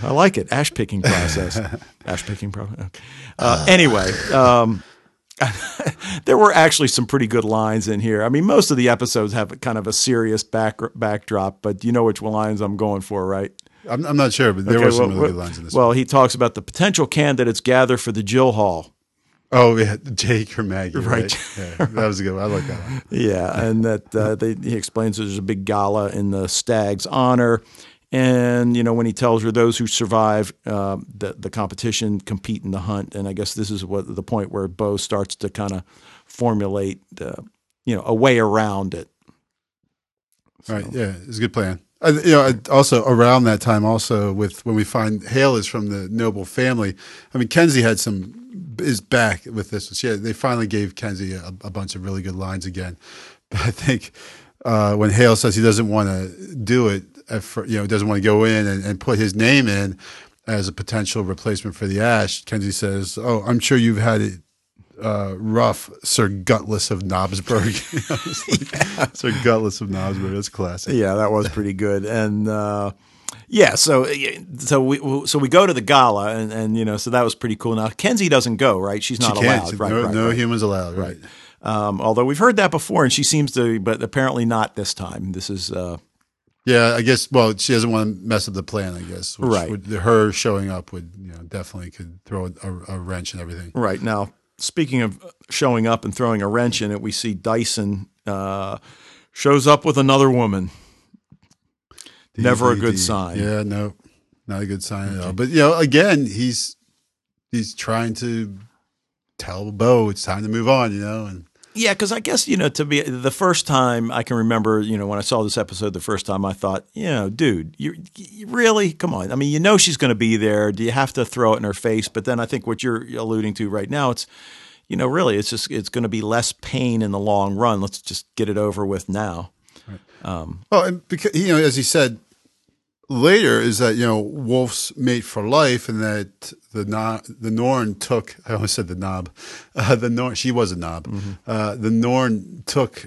Speaker 2: I like it. Ash picking process. Ash picking process. Okay. Uh, anyway, um, there were actually some pretty good lines in here. I mean, most of the episodes have kind of a serious back backdrop, but you know which lines I'm going for, right?
Speaker 3: I'm, I'm not sure, but there
Speaker 2: Okay,
Speaker 3: were some
Speaker 2: well,
Speaker 3: really good lines in this.
Speaker 2: Well, he talks about the potential candidates gather for the Jill Hall.
Speaker 3: oh, yeah, Jake or Maggie, right?
Speaker 2: Right.
Speaker 3: Yeah, that was a good one. I like that one.
Speaker 2: Yeah, and that uh, they, he explains there's a big gala in the stag's honor, and you know when he tells her those who survive uh, the the competition compete in the hunt, and I guess this is what the point where Bo starts to kind of formulate uh, you know a way around it.
Speaker 3: Right. Yeah, it's a good plan. I, you know, also around that time, also with when we find Hale is from the noble family. I mean, Kenzie had some is back with this. She had, they finally gave Kenzie a, a bunch of really good lines again. But I think uh, when Hale says he doesn't want to do it, at you know, doesn't want to go in and, and put his name in as a potential replacement for the Ash. Kenzie says, "Oh, I'm sure you've had it." Uh, rough Sir Gutless of Knobsburg. Know, Sir Gutless of Knobsburg. That's classic.
Speaker 2: Yeah, that was pretty good, and uh, yeah, so so we so we go to the gala, and, and you know, so that was pretty cool. Now Kenzie doesn't go, right? She's not
Speaker 3: She
Speaker 2: allowed, right?
Speaker 3: no
Speaker 2: right,
Speaker 3: no
Speaker 2: right.
Speaker 3: humans allowed. Right.
Speaker 2: Um, although we've heard that before, and she seems to, but apparently not this time. This is uh,
Speaker 3: Yeah, I guess. Well, she doesn't want to mess up the plan. I guess. Which
Speaker 2: Right.
Speaker 3: Would, her showing up would, you know, definitely could throw a, a wrench and everything.
Speaker 2: right now. Speaking of showing up and throwing a wrench in it, we see Dyson uh, shows up with another woman. Never a good
Speaker 3: DDD.
Speaker 2: sign.
Speaker 3: Yeah, no, not a good sign at all. But you know, again, he's he's trying to tell Bo it's time to move on. You know, and
Speaker 2: Yeah, because I guess you know to be the first time I can remember, you know, when I saw this episode the first time, I thought, you know, dude, you, you really come on. I mean, you know, she's going to be there. Do you have to throw it in her face? But then I think what you're alluding to right now, it's you know, really, it's just it's going to be less pain in the long run. Let's just get it over with now.
Speaker 3: um Well, and because you know, as he said later, is that you know Wolf's mate for life, and that the no, the Norn took. I almost said the knob. Uh, the Norn. She was a knob. Uh, the Norn took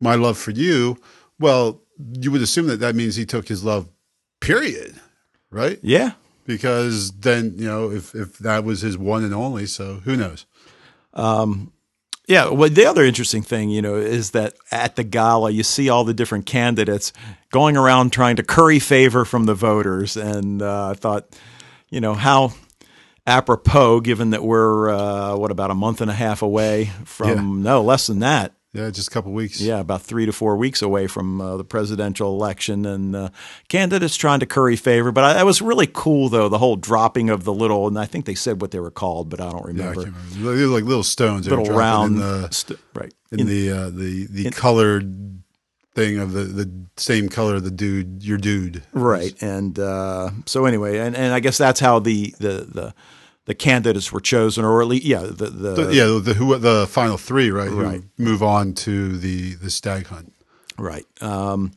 Speaker 3: my love for you. Well, you would assume that that means he took his love. Period. Right.
Speaker 2: Yeah,
Speaker 3: Because then you know if if that was his one and only, so who knows?
Speaker 2: Yeah, well, the other interesting thing, you know, is that at the gala, you see all the different candidates going around trying to curry favor from the voters, and uh, I thought, you know, how apropos, given that we're uh, what about a month and a half away from no less than that,
Speaker 3: Yeah, just a couple weeks.
Speaker 2: yeah, about three to four weeks away from uh, the presidential election, and uh, candidates trying to curry favor. But I, that was really cool, though, the whole dropping of the little, and I think they said what they were called, but I don't
Speaker 3: Yeah, I
Speaker 2: remember.
Speaker 3: They were like little stones.
Speaker 2: little round,
Speaker 3: in the,
Speaker 2: st- right?
Speaker 3: in,
Speaker 2: In-
Speaker 3: the uh, the the colored thing of the the same color the dude your dude
Speaker 2: Right. And uh, so anyway, and, and I guess that's how the, the, the, the candidates were chosen, or at least, yeah, the, the,
Speaker 3: The- yeah the who the final three right who
Speaker 2: Right.
Speaker 3: move on to the the stag hunt
Speaker 2: right. Um,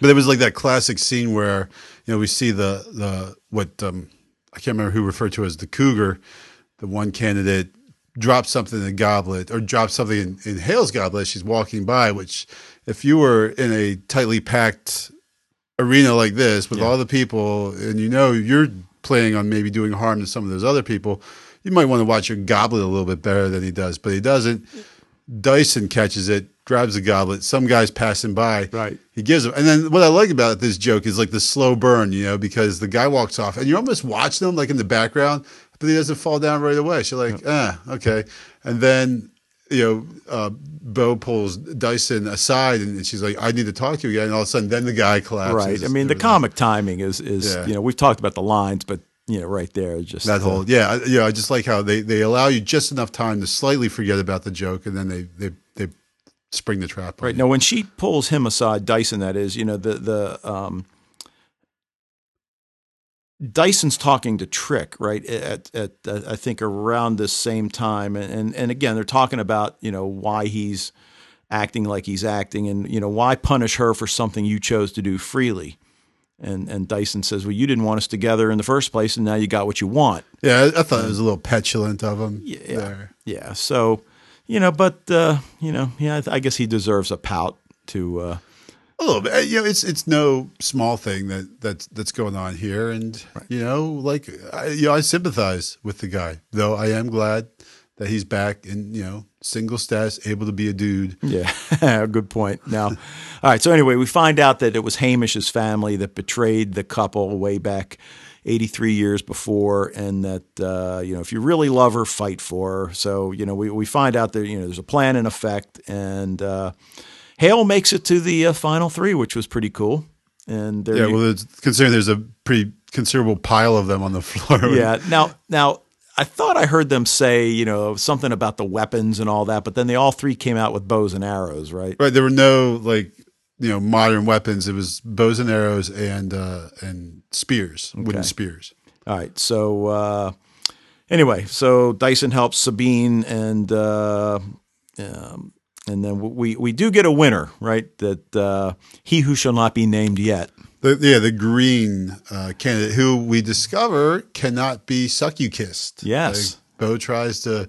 Speaker 3: but it was like that classic scene where you know we see the the what um I can't remember who referred to as the cougar the one candidate drops something in a goblet or drops something in, in Hale's goblet she's walking by which if you were in a tightly packed arena like this with all the people and you know you're planning on maybe doing harm to some of those other people you might want to watch your goblet a little bit better than he does but he doesn't. Dyson catches it grabs the goblet some guy's passing by.
Speaker 2: Right.
Speaker 3: he gives him and then what i like about this joke is like the slow burn you know because the guy walks off and you're almost watching him like in the background but he doesn't fall down right away. So like ah okay. And then you know, uh, Bo pulls Dyson aside and she's like, I need to talk to you again. And all of a sudden, then the guy collapses.
Speaker 2: right. I mean, the comic timing is, is
Speaker 3: Yeah.
Speaker 2: you know, we've talked about the lines, but, you know, right there, just
Speaker 3: That
Speaker 2: uh,
Speaker 3: whole, yeah. I- Yeah. I just like how they, they allow you just enough time to slightly forget about the joke and then they, they, they spring the trap. on
Speaker 2: Right
Speaker 3: you.
Speaker 2: now, when she pulls him aside, Dyson, that is, you know, the the um, Dyson's talking to Trick, right? At, at, at I think around this same time, and, and again, they're talking about you know why he's acting like he's acting, and you know why punish her for something you chose to do freely. And and Dyson says, well, you didn't want us together in the first place, and now you got what you want.
Speaker 3: Yeah. I, I thought it was a little petulant of him.
Speaker 2: Yeah.
Speaker 3: There.
Speaker 2: Yeah. So, you know, but uh, you know, yeah, I, th- I guess he deserves a pout to. Uh,
Speaker 3: A little bit. Uh, You know, it's it's no small thing that that's that's going on here, and you know, like I, you know, I sympathize with the guy, though. I am glad that he's back in you know single status, able to be a dude.
Speaker 2: Yeah, good point. Now, all right. So anyway, we find out that it was Hamish's family that betrayed the couple way back 83 years before, and that uh, you know if you really love her, fight for her. So you know we we find out that you know there's a plan in effect, and uh, Hale makes it to the uh, final three, which was pretty cool. And there
Speaker 3: Yeah,
Speaker 2: you-
Speaker 3: well, considering there's a pretty considerable pile of them on the floor.
Speaker 2: yeah. Now, now I thought I heard them say, you know, something about the weapons and all that, but then they all three came out with bows and arrows, right?
Speaker 3: right. There were no like you know modern weapons. It was bows and arrows and uh, and spears, wooden
Speaker 2: Okay.
Speaker 3: spears.
Speaker 2: All right. So uh, anyway, so Dyson helps Sabine, and uh, um, and then we we do get a winner, right? That uh, he who shall not be named yet.
Speaker 3: The, yeah, the green uh, candidate who we discover cannot be succu kissed.
Speaker 2: Yes.
Speaker 3: Like, Bo tries to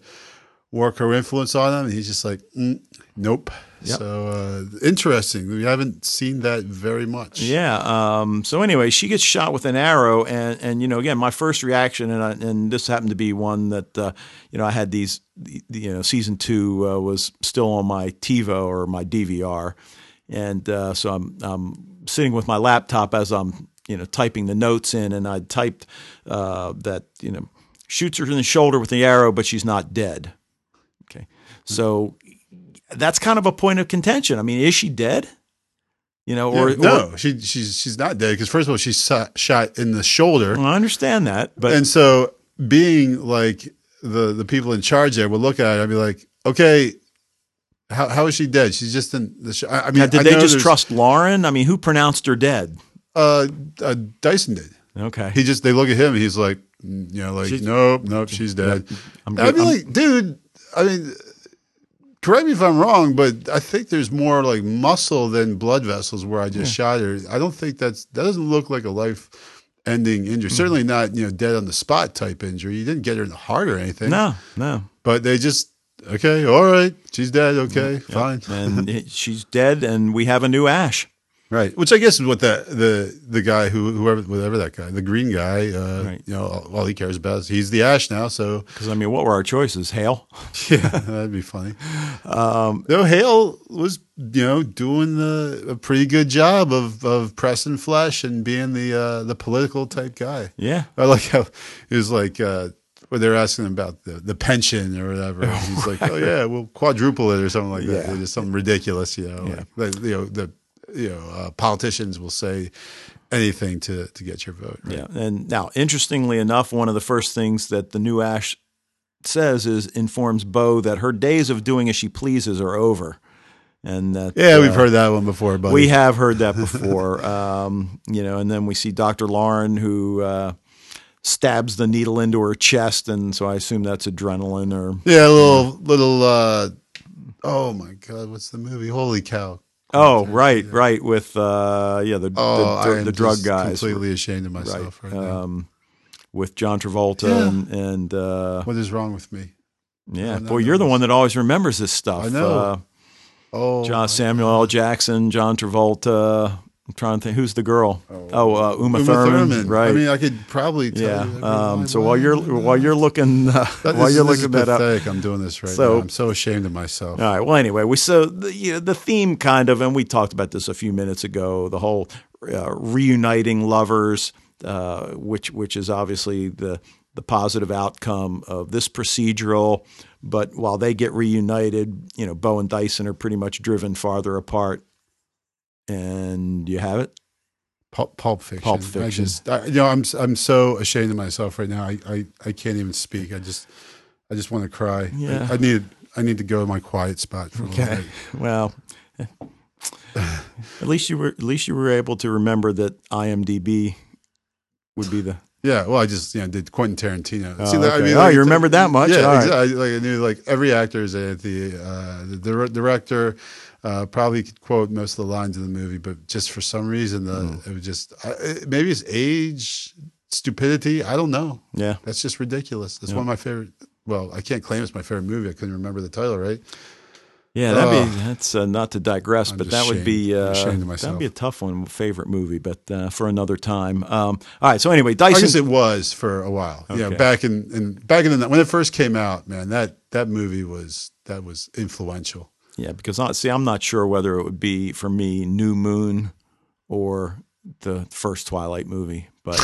Speaker 3: work her influence on him, and he's just like, mm, nope.
Speaker 2: Yep.
Speaker 3: So uh, interesting. We haven't seen that very much.
Speaker 2: Yeah. Um, so anyway, she gets shot with an arrow, and and you know, again, my first reaction, and I, and this happened to be one that uh, you know I had these, the, the, you know, season two uh, was still on my TiVo or my DVR, and uh, so I'm I'm sitting with my laptop as I'm you know typing the notes in, and I typed uh, that you know shoots her in the shoulder with the arrow, but she's not dead. Okay, so that's kind of a point of contention. I mean, is she dead? You know, or
Speaker 3: Yeah, no, she she's she's not dead because first of all, she's shot, shot in the shoulder,
Speaker 2: Well, I understand that, but
Speaker 3: and so being like the the people in charge there would look at it and be like, okay. How, how is she dead? She's just in the. Sh- I I mean,
Speaker 2: now, did
Speaker 3: I
Speaker 2: they just trust Lauren? I mean, who pronounced her dead?
Speaker 3: Uh, uh, Dyson did.
Speaker 2: Okay,
Speaker 3: He just they look at him and he's like, mm, you know, like
Speaker 2: She's-
Speaker 3: nope, nope, she's dead.
Speaker 2: I'm
Speaker 3: I'd be
Speaker 2: I'm-
Speaker 3: like, dude, I mean, correct me if I'm wrong, but I think there's more like muscle than blood vessels where I just shot her. I don't think that's that doesn't look like a life ending injury.
Speaker 2: Hmm.
Speaker 3: Certainly not, you know, dead on the spot type injury. You didn't get her in the heart or anything.
Speaker 2: No, no.
Speaker 3: But they just okay, all right, she's dead, okay, fine.
Speaker 2: And she's dead, and we have a new Ash.
Speaker 3: Right, which I guess is what the the the guy who whoever whatever that guy, the green guy, uh,
Speaker 2: Right.
Speaker 3: you know, all, all he cares about is he's the Ash now. So
Speaker 2: Because I mean, what were our choices? Hale.
Speaker 3: yeah, that'd be funny. Um, no, Hale was you know doing the a pretty good job of of pressing flesh and being the uh, the political type guy.
Speaker 2: Yeah.
Speaker 3: I like how he was like uh, when they're asking him about the, the pension or whatever. and he's like, "Oh yeah, we'll quadruple it or something like that.
Speaker 2: Yeah.
Speaker 3: Just something ridiculous, you know.
Speaker 2: Yeah.
Speaker 3: Like, you know the you know uh, politicians will say anything to to get your vote. Right?
Speaker 2: Yeah. And now, interestingly enough, one of the first things that the new Ash says is informs Bo that her days of doing as she pleases are over. And that,
Speaker 3: Yeah, we've
Speaker 2: uh,
Speaker 3: heard that one before, but
Speaker 2: We have heard that before, um, you know, and then we see Dr. Lauren who uh, stabs the needle into her chest, and so I assume that's adrenaline or
Speaker 3: yeah, a little little. uh Oh my God, what's the movie? Holy cow!
Speaker 2: Oh, right, right, with uh, yeah the
Speaker 3: Oh,
Speaker 2: the, the, the drug guys,
Speaker 3: Completely ashamed of myself right, now.
Speaker 2: um, with John Travolta
Speaker 3: Yeah.
Speaker 2: and, and uh,
Speaker 3: What is wrong with me?
Speaker 2: yeah, boy, you're the one that always remembers this stuff.
Speaker 3: I know.
Speaker 2: Uh,
Speaker 3: Oh,
Speaker 2: John Samuel L. Jackson, John Travolta. I'm trying to think who's the girl. Oh, uh, Uma,
Speaker 3: Uma
Speaker 2: Thurman,
Speaker 3: Thurman.
Speaker 2: right?
Speaker 3: I mean, I could probably tell
Speaker 2: yeah.
Speaker 3: you
Speaker 2: Um, so while you're while you're looking uh,
Speaker 3: That
Speaker 2: while you're looking that up.
Speaker 3: I'm doing this right
Speaker 2: So-
Speaker 3: now. I'm so ashamed of myself.
Speaker 2: All right. Well, anyway, we so the, you know, the theme kind of, and we talked about this a few minutes ago. The whole uh, reuniting lovers, uh, which which is obviously the the positive outcome of this procedural. But while they get reunited, you know, Bo and Dyson are pretty much driven farther apart. And you have it.
Speaker 3: Pulp, Pulp Fiction.
Speaker 2: Pulp
Speaker 3: I
Speaker 2: Fiction.
Speaker 3: just, I, you know, I'm I'm so ashamed of myself right now. I, I, I can't even speak. I just I just want to cry.
Speaker 2: Yeah.
Speaker 3: I, I need I need to go to my quiet spot for a little
Speaker 2: Okay.
Speaker 3: bit.
Speaker 2: Well, at least you were at least you were able to remember that IMDb would be the
Speaker 3: Yeah, well, I just you know did Quentin Tarantino.
Speaker 2: Oh, okay. Oh, you remember that much?
Speaker 3: Yeah,
Speaker 2: All right.
Speaker 3: exactly. Like I knew like every actor is at the uh, the director. Uh, probably could quote most of the lines in the movie, but just for some reason, the,
Speaker 2: Hmm.
Speaker 3: it was just I, it- maybe it's age, stupidity. I don't know.
Speaker 2: yeah.
Speaker 3: That's just ridiculous. That's one of my favorite. Well, I can't claim it's my favorite movie. I couldn't remember the title, right?
Speaker 2: Yeah, that'd be that's uh, not to digress,
Speaker 3: I'm
Speaker 2: but that would be uh, that'd be a tough one, favorite movie, but uh, for another time. Um, all right, so anyway,
Speaker 3: I guess it was for a while.
Speaker 2: Okay.
Speaker 3: back in, in back in the when it first came out, man, that that movie was that was influential.
Speaker 2: Yeah, because I, see, I'm not sure whether it would be for me New Moon or the first Twilight movie, but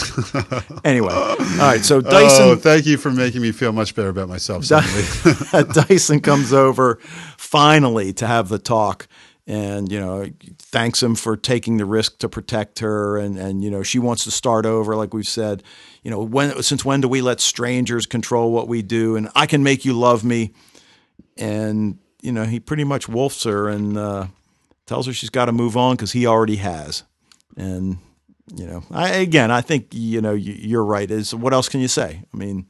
Speaker 2: anyway, all right. So
Speaker 3: oh,
Speaker 2: Dyson
Speaker 3: thank you for making me feel much better about myself.
Speaker 2: Dyson comes over finally to have the talk and you know thanks him for taking the risk to protect her and and you know she wants to start over like we've said you know when since when do we let strangers control what we do and I can make you love me and you know he pretty much wolfs her and uh, tells her she's got to move on because he already has and you know I again I think you know you- you're right is what else can you say I mean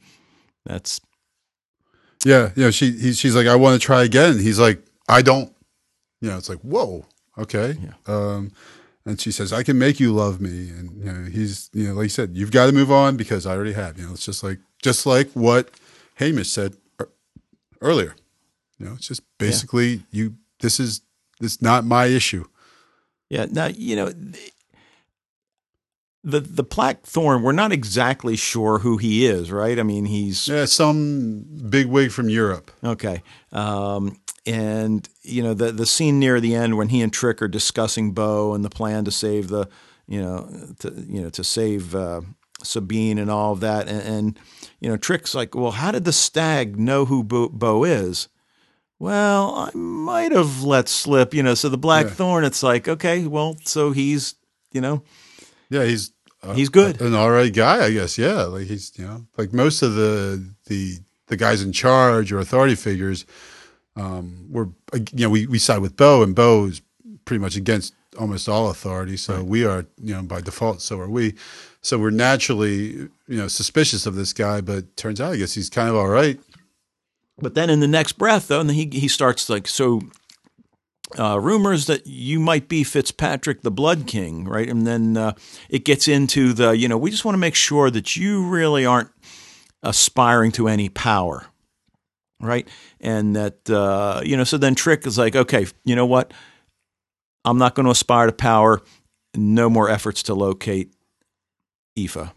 Speaker 2: that's
Speaker 3: yeah, you know, she he, she's like, I want to try again. He's like, I don't. You know, it's like, whoa, okay. Um, and she says, I can make you love me. And you know, he's you know, like you said, you've got to move on because I already have. You know, it's just like just like what Hamish said earlier. You know, it's just basically you. This is this not my issue.
Speaker 2: Yeah. Now you know the the, the Black Thorn. We're not exactly sure who he is, right? I mean, he's
Speaker 3: Yeah, some big wig from Europe.
Speaker 2: okay. Um, and you know the the scene near the end when he and Trick are discussing Bo and the plan to save the you know to you know to save uh, Sabine and all of that, and, and you know Trick's like, well, how did the stag know who Bo, Bo is? Well, I might have let slip, you know. So the Black
Speaker 3: Yeah.
Speaker 2: Thorn, it's like, okay, well, so he's, you know,
Speaker 3: Yeah, he's uh,
Speaker 2: He's good.
Speaker 3: an all right guy, I guess. Yeah, like he's you know like most of the the the guys in charge or authority figures. Um, were you know we we side with Bo, and Bo is pretty much against almost all authority. So we are you know by default, so are we. So we're naturally you know suspicious of this guy, but turns out I guess he's kind of all right.
Speaker 2: But then in the next breath, though, and he he starts like so. Uh, rumors that you might be Fitzpatrick, the Blood King, right? And then uh, it gets into the, you know, we just want to make sure that you really aren't aspiring to any power, right? And that, uh, you know, so then Trick is like, okay, you know what? I'm not going to aspire to power. No more efforts to locate Aoife.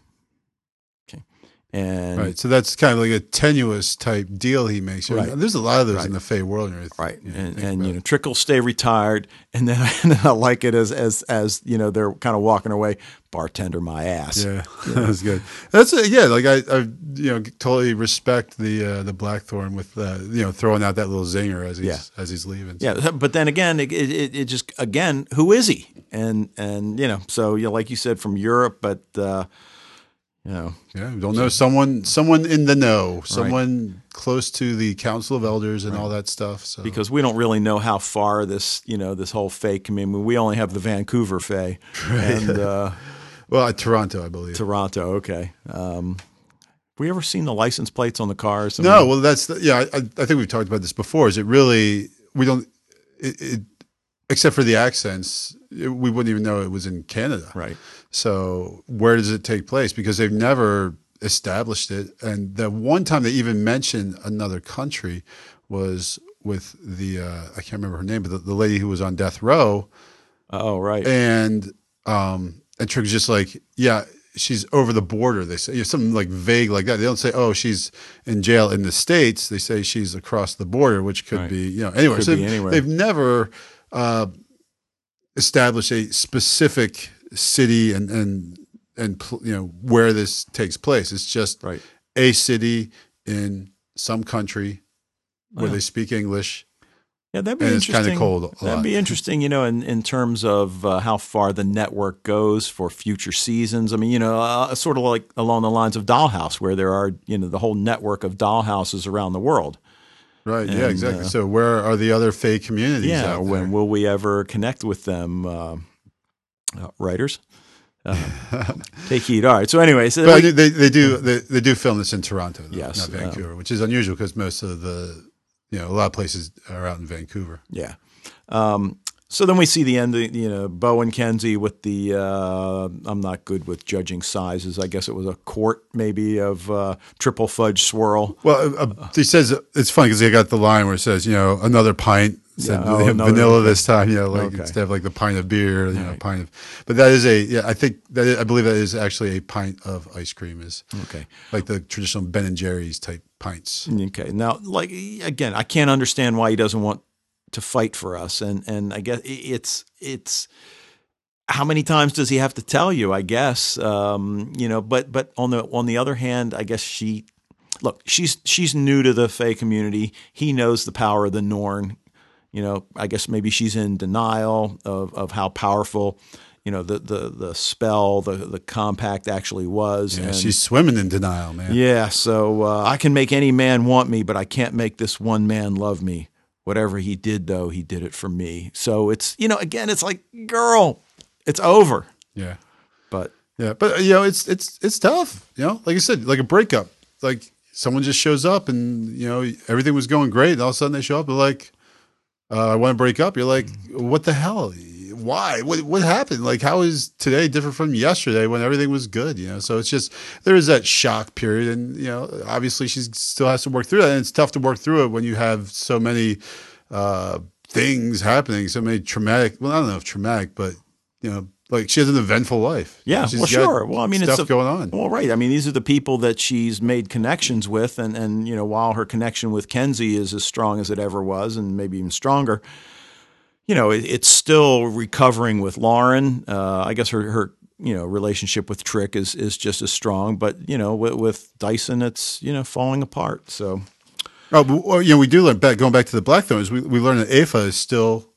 Speaker 2: And
Speaker 3: Right. So that's kind of like a tenuous type deal he makes.
Speaker 2: Right.
Speaker 3: There's a lot of those
Speaker 2: Right.
Speaker 3: in the Fae world. and everything,
Speaker 2: Right,
Speaker 3: you know,
Speaker 2: and, and you know, Trick will stay retired, and then, and then I like it as as as you know they're kind of walking away. Bartender, my ass.
Speaker 3: Yeah, that was good. That's uh, yeah. Like I, I, you know, totally respect the uh, the Blackthorn with uh, you know throwing out that little zinger as he's
Speaker 2: Yeah.
Speaker 3: as he's leaving.
Speaker 2: Yeah, but then again, it, it, it just again, who is he? And and you know, so you know, like you said, from Europe, but uh, you know,
Speaker 3: yeah. we Don't know someone someone in the know, someone close to the Council of Elders and all that stuff. So
Speaker 2: because we don't really know how far this you know this whole Fae community. We only have the Vancouver Fae and uh,
Speaker 3: well, at Toronto, I believe.
Speaker 2: Toronto. Okay. Um, have we ever seen the license plates on the cars? I
Speaker 3: No, well, that's the, yeah. I, I think we've talked about this before. Is it really we don't, it, it, except for the accents, it, we wouldn't even know it was in Canada.
Speaker 2: right.
Speaker 3: So where does it take place? Because they've never established it, and the one time they even mentioned another country was with the uh, I can't remember her name, but the, the lady who was on death row,
Speaker 2: Oh, right.
Speaker 3: and um, and Trick's just like, yeah, she's over the border. They say you know, something like vague like that. They don't say, oh, she's in jail in the states. They say she's across the border, which could
Speaker 2: Right.
Speaker 3: be you know anywhere.
Speaker 2: Could
Speaker 3: so
Speaker 2: anywhere.
Speaker 3: they've never uh, established a specific city and and and you know where this takes place. It's just
Speaker 2: Right.
Speaker 3: a city in some country where they speak English.
Speaker 2: Yeah, that'd be
Speaker 3: And
Speaker 2: interesting.
Speaker 3: kinda cold
Speaker 2: That'd
Speaker 3: lot.
Speaker 2: be interesting, you know, in, in terms of uh, how far the network goes for future seasons. I mean, you know, uh, sort of like along the lines of Dollhouse, where there are, you know, the whole network of dollhouses around the world.
Speaker 3: Right. yeah. Exactly.
Speaker 2: uh,
Speaker 3: so where are the other Fae communities?
Speaker 2: Yeah,
Speaker 3: out
Speaker 2: when will we ever connect with them, uh, uh, writers? Uh, take heed. All right. So, anyway, so
Speaker 3: But
Speaker 2: we-
Speaker 3: they, they do they, they do film this in Toronto, though,
Speaker 2: Yes,
Speaker 3: not
Speaker 2: um,
Speaker 3: Vancouver, which is unusual because most of the you know a lot of places are out in Vancouver.
Speaker 2: Yeah. Um, so then we see the end, you know, Bo and Kenzie with the, uh, I'm not good with judging sizes. I guess it was a quart maybe of uh, triple fudge swirl.
Speaker 3: Well, uh, uh, he says it's funny because they got the line where it says you know another pint. Said
Speaker 2: Yeah, oh,
Speaker 3: vanilla this time, you know, like
Speaker 2: Okay.
Speaker 3: instead of like the pint of beer, you know,
Speaker 2: Right.
Speaker 3: pint of. But that is a, yeah, I think that is, I believe that is actually a pint of ice cream is
Speaker 2: Okay.
Speaker 3: like the traditional Ben and Jerry's type pints.
Speaker 2: Okay. Now, like, again, I can't understand why he doesn't want to fight for us. And, and I guess it's, it's, how many times does he have to tell you? I guess, um, you know, but, but on the, on the other hand, I guess she, look, she's, she's new to the Fae community. He knows the power of the Norn. You know, I guess maybe she's in denial of, of how powerful, you know, the, the, the spell, the, the compact actually was.
Speaker 3: Yeah,
Speaker 2: and-
Speaker 3: she's swimming in denial, man.
Speaker 2: yeah, so uh, I can make any man want me, but I can't make this one man love me. Whatever he did, though, he did it for me. So it's, you know, again, it's like, girl, it's over.
Speaker 3: yeah.
Speaker 2: But
Speaker 3: Yeah, but you know, it's it's it's tough. You know, like I said, like a breakup. Like someone just shows up, and you know everything was going great, and all of a sudden they show up, they're like, uh, "I want to break up." You're like, "What the hell? Why? What what happened? Like, how is today different from yesterday when everything was good?" You know, so it's just there is that shock period, and you know, obviously she still has to work through that, and it's tough to work through it when you have so many uh, things happening, so many traumatic. Well, I don't know if traumatic, but you know, like she has an eventful life.
Speaker 2: yeah,
Speaker 3: She's
Speaker 2: well, sure. Well, I mean,
Speaker 3: stuff
Speaker 2: it's a,
Speaker 3: going on.
Speaker 2: Well, right. I mean, these are the people that she's made connections with, and and you know, while her connection with Kenzie is as strong as it ever was, and maybe even stronger, you know, it, it's still recovering with Lauren. Uh, I guess her her you know relationship with Trick is is just as strong, but you know, with, with Dyson, it's you know falling apart. So
Speaker 3: Oh, but, you know, we do learn back going back to the Blackthorns. We we learn that Aoife is still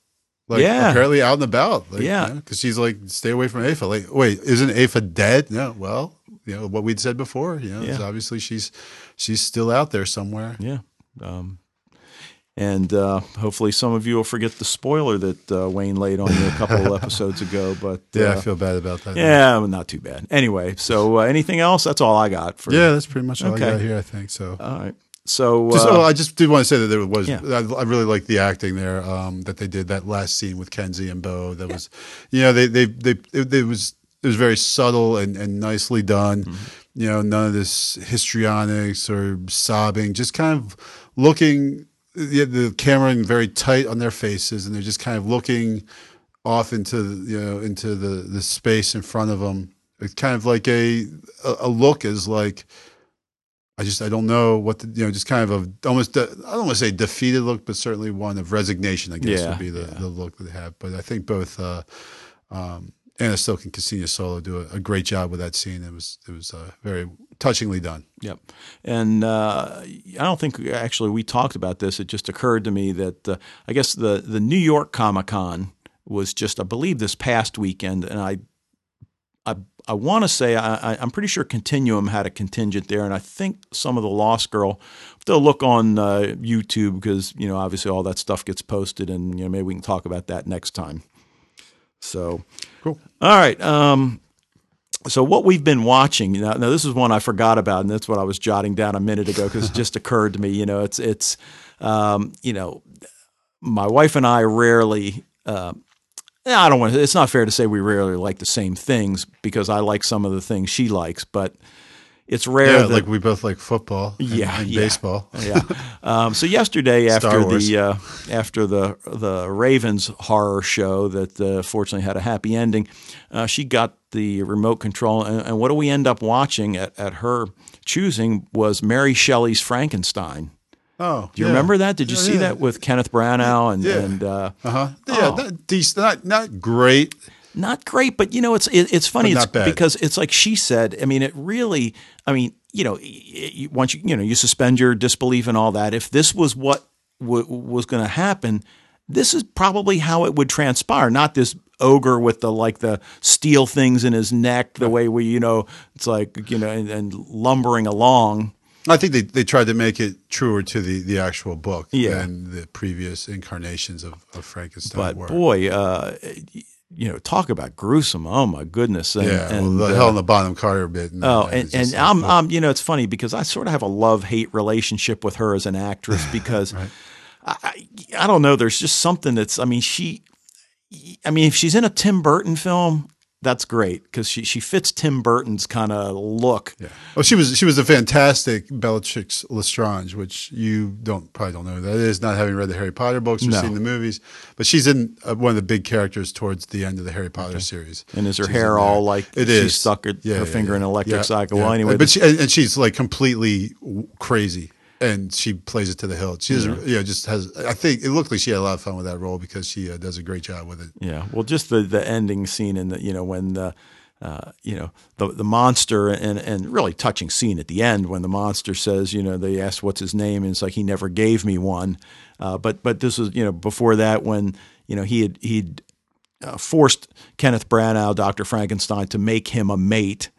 Speaker 3: like
Speaker 2: Yeah.
Speaker 3: apparently out and about. Like,
Speaker 2: Yeah.
Speaker 3: because she's like, stay away from Aoife. Like, wait, isn't Aoife dead? No, well, you know what we'd said before. You know,
Speaker 2: Yeah.
Speaker 3: obviously she's she's still out there somewhere.
Speaker 2: Yeah. Um, and uh, hopefully, some of you will forget the spoiler that uh, Wayne laid on you a couple episodes ago. But
Speaker 3: Yeah,
Speaker 2: uh,
Speaker 3: I feel bad about that.
Speaker 2: yeah, not too bad. Anyway, so uh, anything else? That's all I got for.
Speaker 3: yeah, that's pretty much all
Speaker 2: Okay.
Speaker 3: I got here. I think so.
Speaker 2: All right. So,
Speaker 3: Just,
Speaker 2: uh,
Speaker 3: oh, I just did want to say that there was.
Speaker 2: Yeah.
Speaker 3: I, I really liked the acting there um, that they did that last scene with Kenzie and Bo. That was, you know, they they they it, it was it was very subtle and, and nicely done.
Speaker 2: Mm-hmm.
Speaker 3: You know, none of this histrionics or sobbing. Just kind of looking. The, the camera in very tight on their faces, and they're just kind of looking off into the, you know into the the space in front of them. It's kind of like a a, a look is like I just I don't know what the, you know just kind of a almost de- I don't want to say defeated look, but certainly one of resignation. I guess
Speaker 2: Yeah,
Speaker 3: would be the, the look that they have. But I think both uh, um, Anna Silk and Ksenia Solo do a, a great job with that scene. It was it was uh, very touchingly done.
Speaker 2: Yep. And uh, I don't think actually we talked about this. It just occurred to me that uh, I guess the, the New York Comic Con was just, I believe, this past weekend. And I I, I want to say, I, I'm pretty sure Continuum had a contingent there. And I think some of the Lost Girl, they'll look on uh, YouTube because, you know, obviously all that stuff gets posted. And, you know, maybe we can talk about that next time. So,
Speaker 3: Cool.
Speaker 2: all right. Um, so what we've been watching now, now this is one I forgot about, and that's what I was jotting down a minute ago because it just occurred to me. You know, it's it's um, you know, my wife and I rarely. Uh, I don't want. to It's not fair to say we rarely like the same things because I like some of the things she likes, but it's rare.
Speaker 3: Yeah,
Speaker 2: that,
Speaker 3: like we both like football. And,
Speaker 2: Yeah,
Speaker 3: and
Speaker 2: yeah.
Speaker 3: baseball.
Speaker 2: yeah. Um, so yesterday, after the uh, after the the Ravens horror show that uh, fortunately had a happy ending, uh, she got the remote control, and, and what do we end up watching at, at her choosing was Mary Shelley's Frankenstein.
Speaker 3: Oh,
Speaker 2: Do you remember that? Did you see that with Kenneth Branagh and
Speaker 3: Yeah.
Speaker 2: and uh,
Speaker 3: Uh huh. Yeah,
Speaker 2: Oh.
Speaker 3: not decent, not not great.
Speaker 2: not great, but you know, it's it, it's funny. It's because it's like she said. I mean, it really. I mean, you know, once you you know you suspend your disbelief and all that. If this was what w- was going to happen, this is probably how it would transpire. Not this ogre with the like the steel things in his neck, the way we you know it's like you know and, and lumbering along.
Speaker 3: I think they, they tried to make it truer to the, the actual book
Speaker 2: Yeah.
Speaker 3: than the previous incarnations of, of Frankenstein
Speaker 2: But
Speaker 3: were.
Speaker 2: boy, uh, you know, talk about gruesome. Oh my goodness! And,
Speaker 3: yeah,
Speaker 2: and,
Speaker 3: well, the
Speaker 2: uh,
Speaker 3: Hell in the Bottom Carter bit. And,
Speaker 2: Oh,
Speaker 3: and
Speaker 2: and,
Speaker 3: like,
Speaker 2: I'm, I'm, you know, it's funny because I sort of have a love hate relationship with her as an actress because I, I, I don't know. There's just something that's, I mean, she, I mean, if she's in a Tim Burton film, that's great because she, she fits Tim Burton's kind of look.
Speaker 3: Yeah. Oh, she was she was a fantastic Bellatrix Lestrange, which you don't probably don't know who that is, not having read the Harry Potter books or
Speaker 2: No.
Speaker 3: seen the movies. But she's in uh, one of the big characters towards the end of the Harry Potter series.
Speaker 2: And is her
Speaker 3: She's
Speaker 2: hair all like
Speaker 3: it
Speaker 2: she
Speaker 3: is
Speaker 2: stuck her,
Speaker 3: Yeah,
Speaker 2: her
Speaker 3: yeah,
Speaker 2: finger in an electric cycle?
Speaker 3: yeah.
Speaker 2: Well, anyway,
Speaker 3: but she, and, and she's like completely crazy. And she plays it to the hilt. She you know, just has. I think it looked like she had a lot of fun with that role because she uh, does a great job with it.
Speaker 2: Yeah, well, just the the ending scene and the you know when the uh, you know the the monster and and really touching scene at the end when the monster says you know they asked what's his name and it's like he never gave me one, uh, but but this was you know before that when you know he had he'd uh, forced Kenneth Branagh, Doctor Frankenstein, to make him a mate.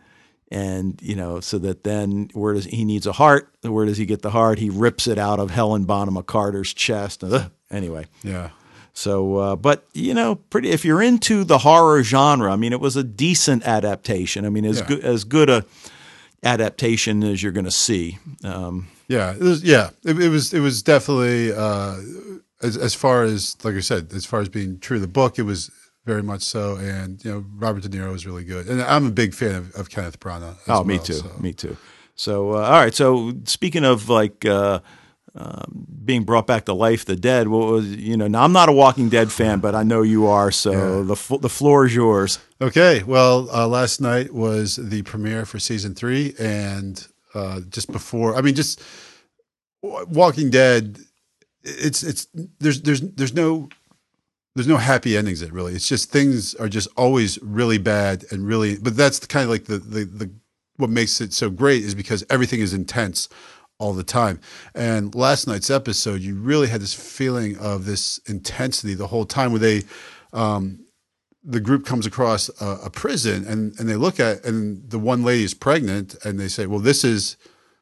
Speaker 2: And you know, so that then where does he needs a heart? Where does he get the heart? He rips it out of Helen Bonham Carter's chest. Ugh. Anyway,
Speaker 3: Yeah.
Speaker 2: so, uh, but you know, pretty. If you're into the horror genre, I mean, it was a decent adaptation. I mean, as
Speaker 3: Yeah.
Speaker 2: good as good a adaptation as you're going to see. Um,
Speaker 3: Yeah, it was. Yeah, it, it was. It was definitely uh, as as far as like I said, as far as being true to the book, it was very much so. And you know, Robert De Niro is really good, and I'm a big fan of, of Kenneth Branagh. as
Speaker 2: oh, me
Speaker 3: well,
Speaker 2: too.
Speaker 3: so.
Speaker 2: Me too. So, uh, all right. So, speaking of like uh, um, being brought back to life, the dead. What was you know? Now, I'm not a Walking Dead fan, but I know you are. So the f- the floor is yours.
Speaker 3: Okay, well, uh, last night was the premiere for season three, and uh, just before, I mean, just Walking Dead. It's it's there's there's there's no there's no happy endings. It really, it's just things are just always really bad and really. But that's kind of like the the the what makes it so great is because everything is intense all the time. And last night's episode, you really had this feeling of this intensity the whole time, where they. Um, the group comes across a, a prison and, and they look at and the one lady is pregnant and they say, well, this is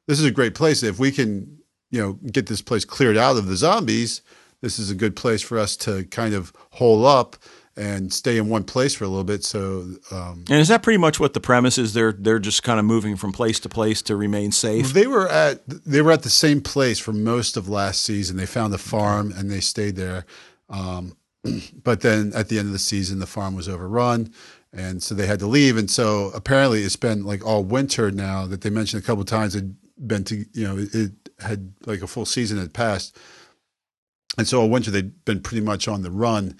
Speaker 3: this is a great place. If we can, you know, get this place cleared out of the zombies, this is a good place for us to kind of hole up and stay in one place for a little bit. So, um,
Speaker 2: and is that pretty much what the premise is? They're they're just kind of moving from place to place to remain safe.
Speaker 3: They were at they were at the same place for most of last season. They found a farm and they stayed there. Um, but then at the end of the season, the farm was overrun, and so they had to leave. And so apparently, it's been like all winter now that they mentioned a couple times. It been to you know it had like a full season had passed, and so all winter they'd been pretty much on the run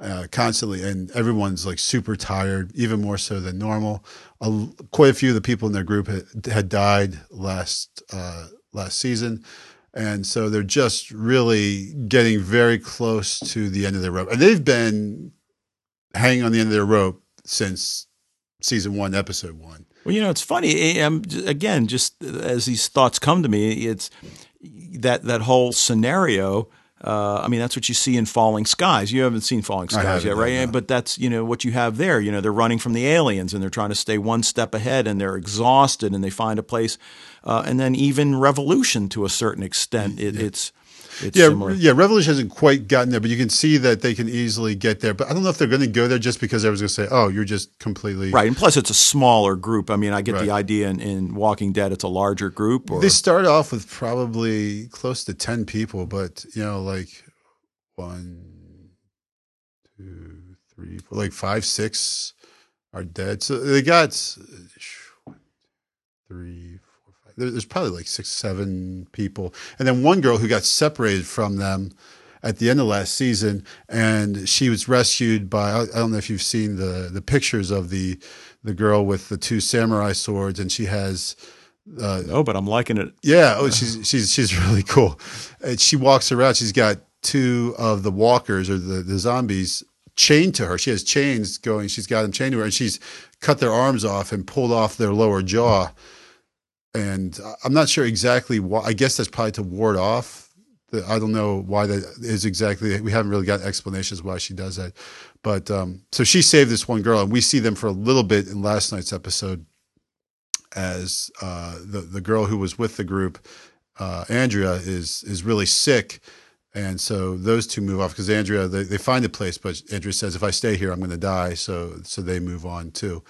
Speaker 3: uh, constantly, and everyone's like super tired, even more so than normal. Uh, quite a few of the people in their group had, had died last uh, last season, and so they're just really getting very close to the end of their rope, and they've been hanging on the end of their rope since season one, episode one.
Speaker 2: Well, you know, it's funny. Um, again, just as these thoughts come to me, it's that that whole scenario uh, I mean, that's what you see in Falling Skies. You haven't seen Falling Skies yet, right? But that's you know what you have there. You know, they're running from the aliens and they're trying to stay one step ahead, and they're exhausted, and they find a place. Uh, and then even Revolution, to a certain extent, it, yeah. it's it's
Speaker 3: yeah,
Speaker 2: similar.
Speaker 3: yeah. Revolution hasn't quite gotten there, but you can see that they can easily get there. But I don't know if they're going to go there just because everyone's going to say, "Oh, you're just completely
Speaker 2: right." And plus, it's a smaller group. I mean, I get right. the idea in, in, Walking Dead, it's a larger group. Or?
Speaker 3: They start off with probably close to ten people, but you know, like one, two, three, four, like five, six are dead. So they got uh, three, four, five. There's probably like six, seven people, and then one girl who got separated from them at the end of last season, and she was rescued by. I don't know if you've seen the the pictures of the the girl with the two samurai swords, and she has.
Speaker 2: Uh, oh, but I'm liking it.
Speaker 3: Yeah, oh, she's she's she's really cool. And she walks around. She's got two of the walkers or the, the zombies chained to her. She has chains going. She's got them chained to her, and she's cut their arms off and pulled off their lower jaw. And I'm not sure exactly why. I guess that's probably to ward off. The, I don't know why that is exactly. We haven't really got explanations why she does that. But um, so she saved this one girl, and we see them for a little bit in last night's episode as uh, the the girl who was with the group, uh, Andrea, is is really sick and so those two move off because Andrea, they, they find a place, but Andrea says, if I stay here, I'm going to die. So, so they move on too.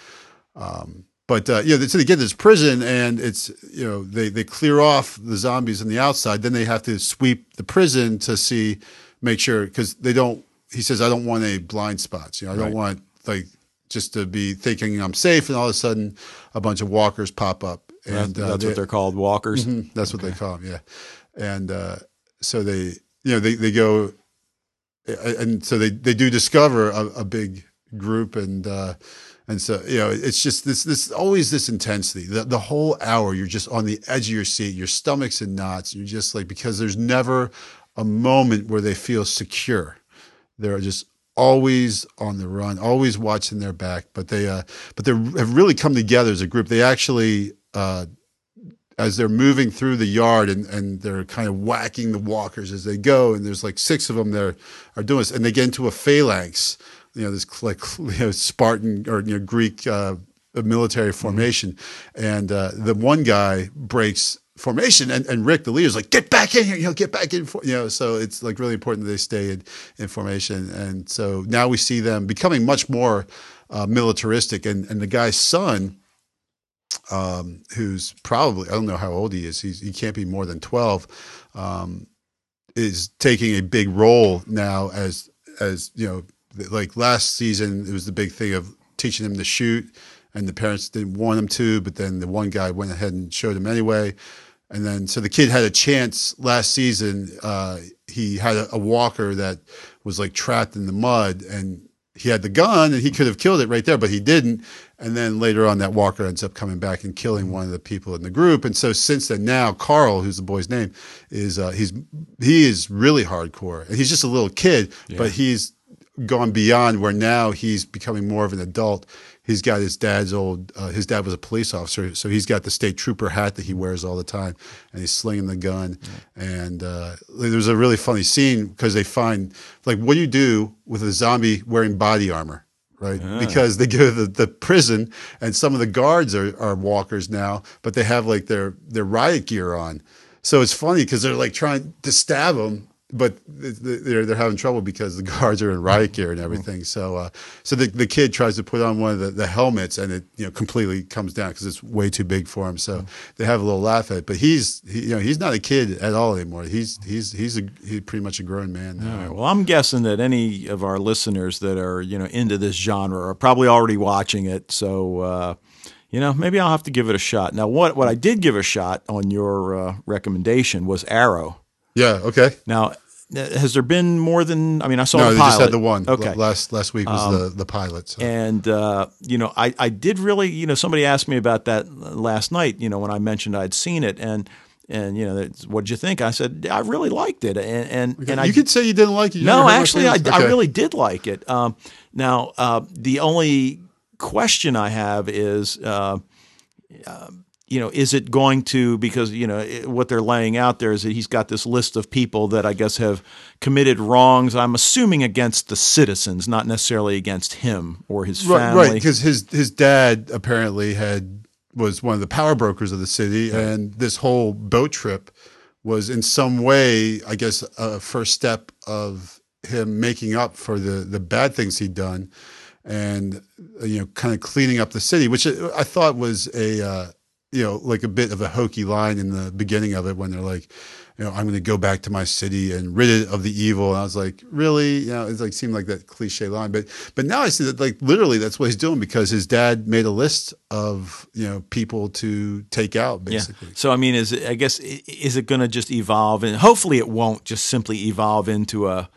Speaker 3: Um, but uh, yeah, so they get this prison, and it's you know they they clear off the zombies on the outside. Then they have to sweep the prison to see, make sure because they don't. He says, I don't want any blind spots. You know, I don't want like just to be thinking I'm safe, and all of a sudden, a bunch of walkers pop up.
Speaker 2: And that's, uh, they, what they're called, walkers.
Speaker 3: Mm-hmm, that's okay. what they call them, yeah. And uh, so they you know they, they go and so they, they do discover a, a big group and uh, and so you know it's just this this always this intensity the, the whole hour you're just on the edge of your seat your stomach's in knots you're just like because there's never a moment where they feel secure they're just always on the run always watching their back but they uh but they have really come together as a group they actually uh as they're moving through the yard and, and they're kind of whacking the walkers as they go. And there's like six of them there are doing this. And they get into a phalanx, you know, this like you know, Spartan or you know, Greek uh, military mm-hmm. formation. Mm-hmm. And uh, the one guy breaks formation and, and Rick, the leader, is like, get back in here, you know, get back in, for you know, so it's like really important that they stay in, in formation. And so now we see them becoming much more uh, militaristic and, and the guy's son, um, who's probably I don't know how old he is. He's, he can't be more than twelve. Um, is taking a big role now as as you know, like last season it was the big thing of teaching them to shoot, and the parents didn't want him to, but then the one guy went ahead and showed him anyway. And then, so the kid had a chance last season. Uh, he had a, a walker that was like trapped in the mud, and he had the gun and he could have killed it right there, but he didn't. And then later on, that Walker ends up coming back and killing one of the people in the group. And so since then, now Carl, who's the boy's name, is uh, he's he is really hardcore. And he's just a little kid, yeah. but he's gone beyond where now he's becoming more of an adult he's got his dad's old. Uh, his dad was a police officer, so he's got the state trooper hat that he wears all the time, and he's slinging the gun. Yeah. And uh, there's a really funny scene because they find like, what do you do with a zombie wearing body armor? Right, yeah. because they go to the, the prison, and some of the guards are, are walkers now, but they have like their their riot gear on. So it's funny because they're like trying to stab him, but th- th- they're they're having trouble because the guards are in riot gear and everything. So uh, so the the kid tries to put on one of the, the helmets and it you know completely comes down because it's way too big for him. So they have a little laugh at it. But he's he, you know he's not a kid at all anymore. He's he's he's a he's pretty much a grown man now.
Speaker 2: Right, Well, I'm guessing that any of our listeners that are you know into this genre are probably already watching it. So uh, you know maybe I'll have to give it a shot. Now, what what I did give a shot on your uh, recommendation was Arrow.
Speaker 3: Yeah. Okay.
Speaker 2: Now, has there been more than? I mean, I saw
Speaker 3: No,
Speaker 2: the
Speaker 3: they
Speaker 2: pilot.
Speaker 3: just had the one.
Speaker 2: Okay. Um,
Speaker 3: Last last week was the the pilot. So.
Speaker 2: And uh, you know, I, I did really, you know, somebody asked me about that last night. You know, when I mentioned I'd seen it, and and you know, what did you think? I said I really liked it, and and, and I
Speaker 3: you could say you didn't like it. You
Speaker 2: no,
Speaker 3: never heard my
Speaker 2: actually, I,
Speaker 3: feelings?
Speaker 2: I really did like it. Um, now, uh, the only question I have is, uh, uh, you know, is it going to because you know what they're laying out there is that he's got this list of people that I guess have committed wrongs. I'm assuming against the citizens, not necessarily against him or his family.
Speaker 3: right, because his his dad apparently had was one of the power brokers of the city, and this whole boat trip was in some way, I guess, a first step of him making up for the the bad things he'd done, and you know, kind of cleaning up the city, which I thought was a uh, you know like a bit of a hokey line in the beginning of it when they're like. You know, I'm going to go back to my city and rid it of the evil. And I was like, really? You know, it's like seemed like that cliche line, but but now I see that like literally that's what he's doing because his dad made a list of you know people to take out basically.
Speaker 2: Yeah. So I mean, is it, I guess is it going to just evolve, and hopefully it won't just simply evolve into a,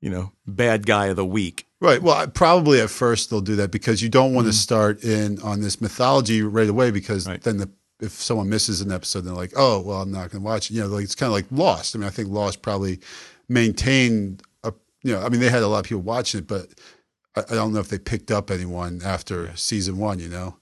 Speaker 2: you know, bad guy of the week.
Speaker 3: Right. Well, probably at first they'll do that because you don't want
Speaker 2: Mm-hmm.
Speaker 3: to start in on this mythology right away because
Speaker 2: Right.
Speaker 3: then the if someone misses an episode, they're like, oh, well, I'm not going to watch it. You know, like it's kind of like Lost. I mean, I think Lost probably maintained a, you know, I mean, they had a lot of people watching it, but I, I don't know if they picked up anyone after season one, you know?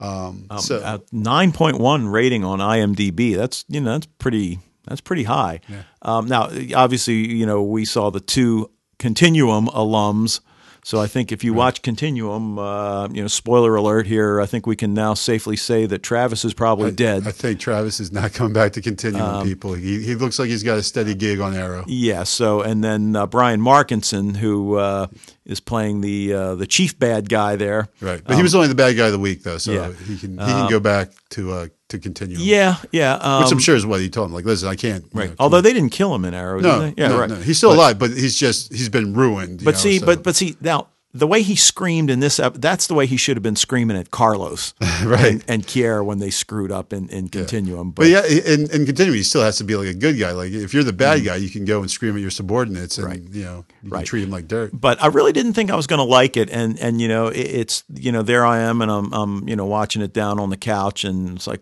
Speaker 3: Um,
Speaker 2: Um,
Speaker 3: so,
Speaker 2: a nine point one rating on IMDb. That's you know that's pretty that's pretty high. Um, now, obviously, you know we saw the two Continuum alums. So I think if you watch Continuum, uh, you know, spoiler alert here. I think we can now safely say that Travis is probably dead.
Speaker 3: I think Travis is not coming back to Continuum,
Speaker 2: Um,
Speaker 3: people. He, he looks like he's got a steady gig on Arrow.
Speaker 2: Yeah. So, and then uh, Brian Markinson, who uh, is playing the uh, the chief bad guy there.
Speaker 3: Right. But he was only the bad guy of the week, though. So
Speaker 2: Um, yeah. Um,
Speaker 3: he can he can go back to uh, to Continuum.
Speaker 2: Yeah, yeah. Um,
Speaker 3: Which I'm sure is what he told him. Like, listen, I can't. you
Speaker 2: right.
Speaker 3: know,
Speaker 2: Although they didn't kill him in Arrow,
Speaker 3: no?
Speaker 2: Yeah,
Speaker 3: no,
Speaker 2: right.
Speaker 3: no. He's still alive, but he's just he's been ruined. you
Speaker 2: But
Speaker 3: know,
Speaker 2: see,
Speaker 3: so-
Speaker 2: but but see now the way he screamed in this, that's the way he should have been screaming at Carlos,
Speaker 3: Right.
Speaker 2: and, and Kier when they screwed up in, in Continuum.
Speaker 3: But yeah, in, in Continuum, he still has to be like a good guy. Like if you're the bad
Speaker 2: Mm-hmm.
Speaker 3: guy, you can go and scream at your subordinates, and you know you can
Speaker 2: Right.
Speaker 3: treat him like dirt.
Speaker 2: but I really didn't think I was going to like it. And and you know, it, it's you know, there I am, and I'm I'm you know watching it down on the couch, and it's like,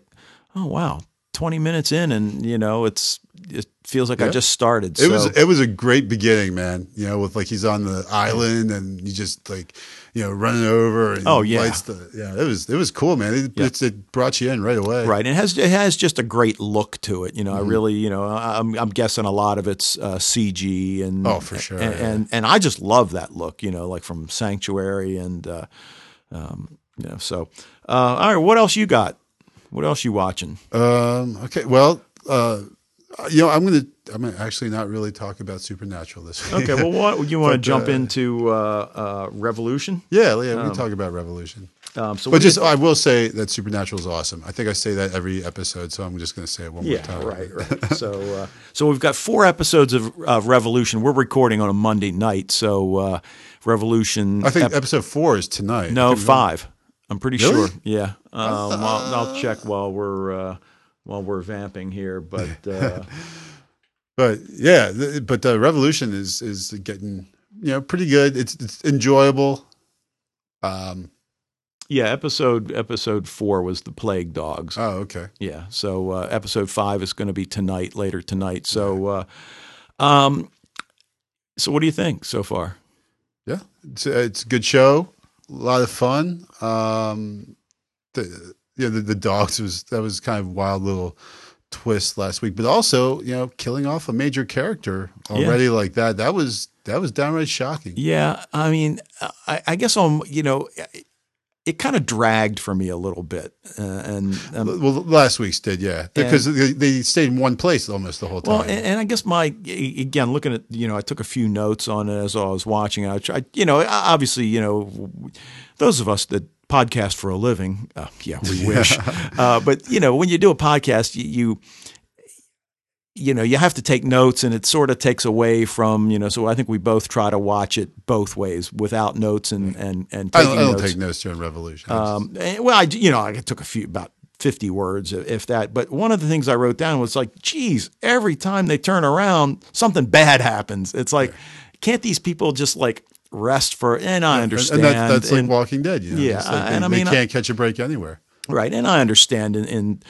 Speaker 2: oh wow, twenty minutes in, and you know, it's it feels like I just started.
Speaker 3: It was it was a great beginning, man. You know, with like he's on the island and you just like you know running over. And
Speaker 2: Oh, yeah.
Speaker 3: the, yeah. It was it was cool, man. It, it's, it brought you in right away.
Speaker 2: Right, and it has it has just a great look to it. You
Speaker 3: Mm-hmm.
Speaker 2: know, I really, you know, I'm I'm guessing a lot of it's uh, CG and
Speaker 3: Oh, for sure,
Speaker 2: and,
Speaker 3: yeah.
Speaker 2: and and I just love that look. You know, like from Sanctuary and uh, um, you know. So, uh, all right, what else you got? What else you watching?
Speaker 3: Um, okay. Well, uh, you know, I'm gonna I'm gonna actually not really talk about Supernatural this week.
Speaker 2: Okay, well, what you want to jump
Speaker 3: uh,
Speaker 2: into uh, uh, Revolution?
Speaker 3: yeah, yeah. We can talk about Revolution.
Speaker 2: Um, so,
Speaker 3: But just, I will say that Supernatural is awesome. I think I say that every episode, so I'm just going to say it one more time.
Speaker 2: right, right. so, uh, so we've got four episodes of uh, Revolution. We're recording on a Monday night, so uh, Revolution.
Speaker 3: I think
Speaker 2: ep-
Speaker 3: episode four is tonight.
Speaker 2: No five. I'm pretty
Speaker 3: Really?
Speaker 2: sure. Yeah. Um, I'll, I'll check while we're uh, while we're vamping here, but uh,
Speaker 3: But yeah, but uh, Revolution is is getting you know pretty good. It's it's enjoyable. Um.
Speaker 2: yeah, episode episode four was the plague dogs.
Speaker 3: Oh, okay.
Speaker 2: Yeah. So uh, episode five is going to be tonight, later tonight. So, uh, um, so what do you think so far?
Speaker 3: Yeah, it's it's a good show. A lot of fun. Um. The yeah the, the dogs was that was kind of wild little twist last week, but also you know killing off a major character already like that. That was that was downright shocking.
Speaker 2: Yeah, I mean, I, I guess on you know, it kind of dragged for me a little bit, uh, and um,
Speaker 3: well, last week's did, yeah, because they, they stayed in one place almost the whole time.
Speaker 2: well, and, and I guess my again looking at you know I took a few notes on it as I was watching. I, tried, you know obviously you know those of us that podcast for a living, uh, yeah, we wish, uh, but you know when you do a podcast, you, you you know, you have to take notes and it sort of takes away from, you know, so I think we both try to watch it both ways without notes and, and, and
Speaker 3: I
Speaker 2: taking
Speaker 3: I don't
Speaker 2: notes.
Speaker 3: take notes during Revolution.
Speaker 2: Um, and- well, I, you know, I took a few, about 50 words, if that. But one of the things I wrote down was like, geez, every time they turn around, something bad happens. It's like, can't these people just like rest for, and I understand.
Speaker 3: and that, that's like
Speaker 2: and-
Speaker 3: Walking Dead. You know?
Speaker 2: Yeah,
Speaker 3: like they,
Speaker 2: and I mean, I-
Speaker 3: can't catch a break anywhere.
Speaker 2: Right, and I understand in, in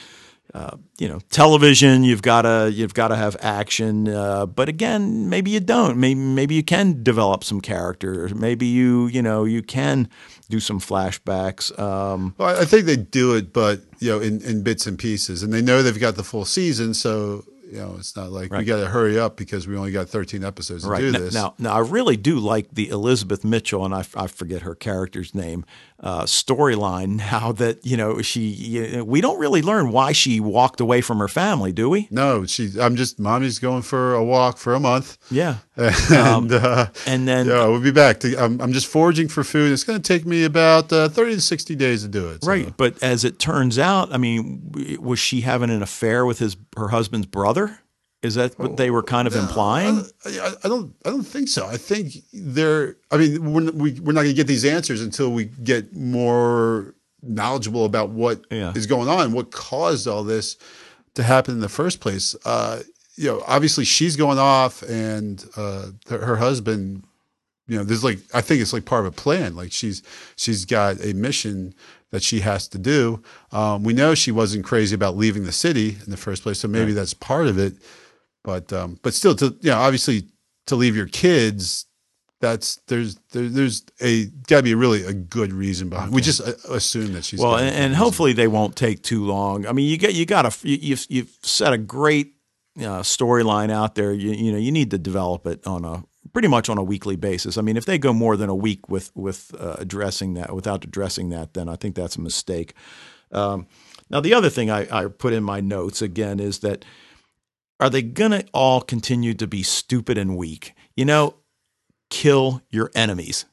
Speaker 2: uh, you know television you've got to you've got to have action, uh, but again maybe you don't. Maybe maybe you can develop some characters. Maybe you you know you can do some flashbacks. Um,
Speaker 3: Well, I- think they do it, but you know, in, in bits and pieces, and they know they've got the full season, so you know, it's not like we
Speaker 2: Right.
Speaker 3: got to hurry up because we only got 13 episodes to
Speaker 2: right
Speaker 3: do
Speaker 2: now,
Speaker 3: this.
Speaker 2: now, now I really do like the Elizabeth Mitchell and I, I forget her character's name uh, storyline. Now that you know she, you we don't really learn why she walked away from her family, do we?
Speaker 3: No, she. I'm just mommy's going for a walk for a month,
Speaker 2: Yeah,
Speaker 3: and uh,
Speaker 2: and then
Speaker 3: yeah, we'll be back. To, I'm, I'm just foraging for food. It's going to take me about uh, 30 to 60 days to do it. so-
Speaker 2: Right, but as it turns out, I mean, was she having an affair with his her husband's brother? Is that what they were kind of implying?
Speaker 3: I, I don't. I don't think so. I think they're. I mean, we're, we, we're not going to get these answers until we get more knowledgeable about what is
Speaker 2: Yeah.
Speaker 3: going on, what caused all this to happen in the first place. Uh, you know, obviously she's going off, and uh, her, her husband. You know, there's like I think it's like part of a plan. Like she's she's got a mission that she has to do. Um, we know she wasn't crazy about leaving the city in the first place, so maybe that's part of it but um, but still to you know obviously to leave your kids that's there's there, there's a got to be really a good reason behind we just uh, assume that she's
Speaker 2: Well, and, and hopefully they won't take too long. I mean, you get you got a you, you've you've set a great uh, storyline out there. You, you know, you need to develop it on a pretty much on a weekly basis. I mean, if they go more than a week with with uh, addressing that without addressing that, then I think that's a mistake. Um, now, the other thing I, I put in my notes again is that are they going to all continue to be stupid and weak? You know, kill your enemies.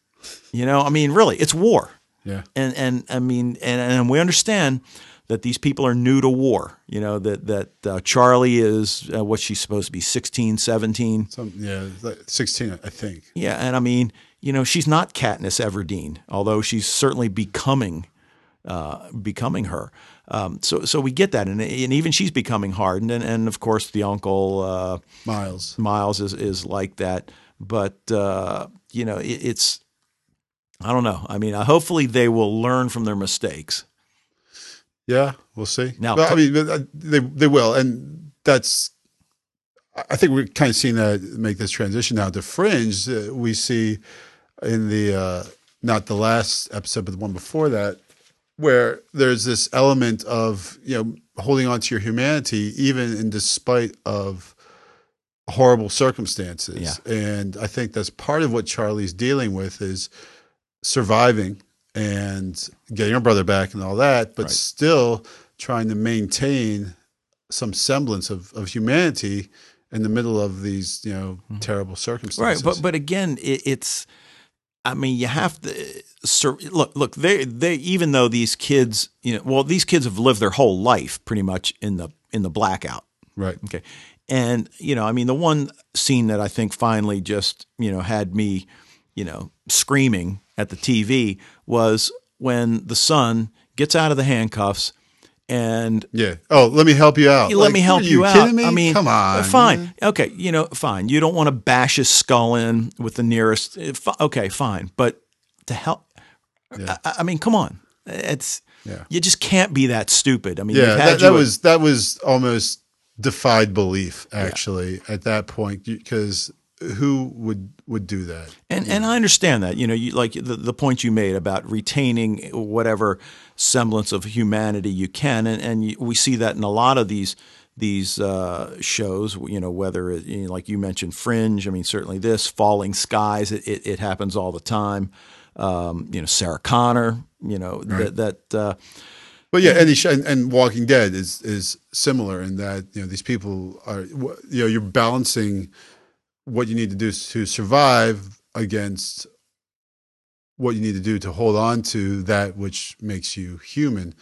Speaker 2: You know, I mean, really, it's war
Speaker 3: yeah
Speaker 2: and and I mean, and, and we understand that these people are new to war. You know that that uh, Charlie is uh, what she's supposed to be 16, 17.
Speaker 3: some yeah 16 I think
Speaker 2: Yeah, and I mean, you know, she's not Katniss Everdeen, although she's certainly becoming uh, becoming her. Um, so so we get that, and, and even she's becoming hardened, and, and of course the uncle. Uh,
Speaker 3: Miles
Speaker 2: Miles is is like that, but uh, you know it, it's I don't know. I mean, uh, hopefully they will learn from their mistakes.
Speaker 3: yeah we'll see
Speaker 2: Now-
Speaker 3: I mean uh, they they will and that's I think we're kind of seeing that make this transition now to Fringe uh, we see in the uh, not the last episode but the one before that where there's this element of you know holding on to your humanity even in despite of horrible circumstances and i think that's part of what charlie's dealing with is surviving and getting her brother back and all that but
Speaker 2: Right.
Speaker 3: still trying to maintain some semblance of, of humanity in the middle of these you know mm-hmm.
Speaker 2: terrible
Speaker 3: circumstances.
Speaker 2: Right, but but again, it, it's. I mean, you have to uh, sur- look. Look, they they even though these kids, you know, well, these kids have lived their whole life pretty much in the in the blackout.
Speaker 3: right
Speaker 2: Okay. And, you know, I mean, the one scene that I think finally just, you know, had me, you know, screaming at the TV was when the son gets out of the handcuffs and
Speaker 3: yeah oh let me help you out
Speaker 2: let
Speaker 3: Like,
Speaker 2: me help
Speaker 3: are
Speaker 2: you, out.
Speaker 3: kidding me?
Speaker 2: I mean,
Speaker 3: come on
Speaker 2: uh, fine. Okay, you know, fine. You don't want to bash his skull in with the nearest. uh, Okay, fine. But to help, I, I mean, come on. It's
Speaker 3: Yeah.
Speaker 2: you just can't be that stupid. I mean,
Speaker 3: Yeah, that, that was that was almost defied belief actually at that point because who would would do that?
Speaker 2: And and I understand that. You know, you like the, the point you made about retaining whatever semblance of humanity you can, and and you, we see that in a lot of these these uh, shows. You know, whether it, you know, like you mentioned, Fringe. I mean, certainly this Falling Skies. It it, it happens all the time. um, you know Sarah Connor. You know
Speaker 3: Right.
Speaker 2: that that. Uh,
Speaker 3: But yeah, and, and and Walking Dead is is similar in that you know these people are you know you're balancing what you need to do to survive against what you need to do to hold on to that which makes you human.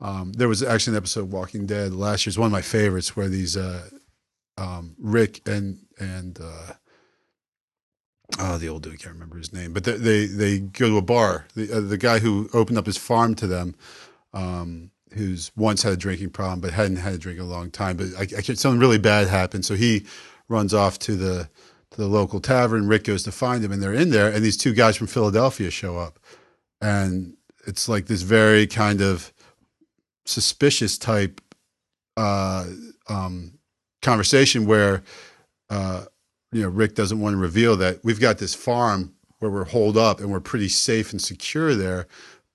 Speaker 3: Um, there was actually an episode of Walking Dead last year. It's one of my favorites where these uh, um, Rick and and uh, oh the old dude can't remember his name, but they they, they go to a bar. The uh, the guy who opened up his farm to them um, who's once had a drinking problem but hadn't had a drink in a long time. But I, I something really bad happened, so he runs off to the to the local tavern. Rick goes to find him, and they're in there, and these two guys from Philadelphia show up, and it's like this very kind of suspicious type uh, um, conversation where uh, you know Rick doesn't want to reveal that we've got this farm where we're holed up and we're pretty safe and secure there,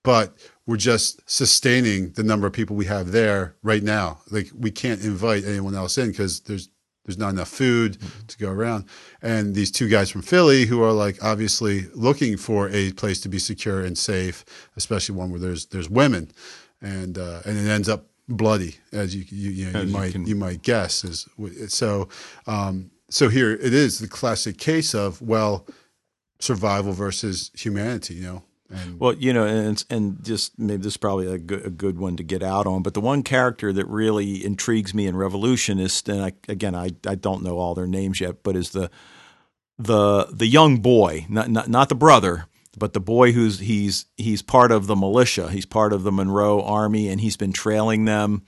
Speaker 3: but we're just sustaining the number of people we have there right now. Like we can't invite anyone else in because there's there's not enough food to go around. And these two guys from Philly who are like obviously looking for a place to be secure and safe, especially one where there's there's women, and uh, and it ends up bloody as you you, you, know, you
Speaker 2: you
Speaker 3: might
Speaker 2: can-
Speaker 3: you might guess is so um, so here it is the classic case of well survival versus humanity you know and
Speaker 2: Well, you know, and and just maybe this is probably a good, a good one to get out on. But the one character that really intrigues me in Revolution is, and I, again, I, I don't know all their names yet, but is the the the young boy, not not, not the brother, but the boy who's he's he's part of the militia. He's part of the Monroe Army, and he's been trailing them,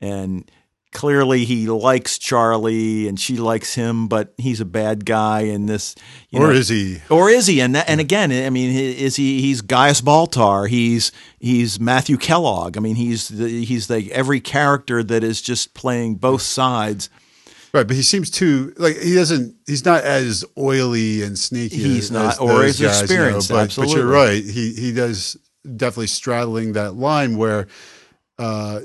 Speaker 2: and clearly he likes Charlie, and she likes him, but he's a bad guy, and this, you
Speaker 3: or
Speaker 2: know,
Speaker 3: is he
Speaker 2: or is he? And that, and again, I mean, is he? He's Gaius Baltar. He's he's Matthew Kellogg. I mean, he's the, he's the every character that is just playing both sides.
Speaker 3: right but he seems too like he doesn't he's not as oily and sneaky
Speaker 2: He's not-
Speaker 3: as
Speaker 2: or as
Speaker 3: guys,
Speaker 2: experienced,
Speaker 3: but, but
Speaker 2: absolutely.
Speaker 3: you're right he he does definitely straddling that line where uh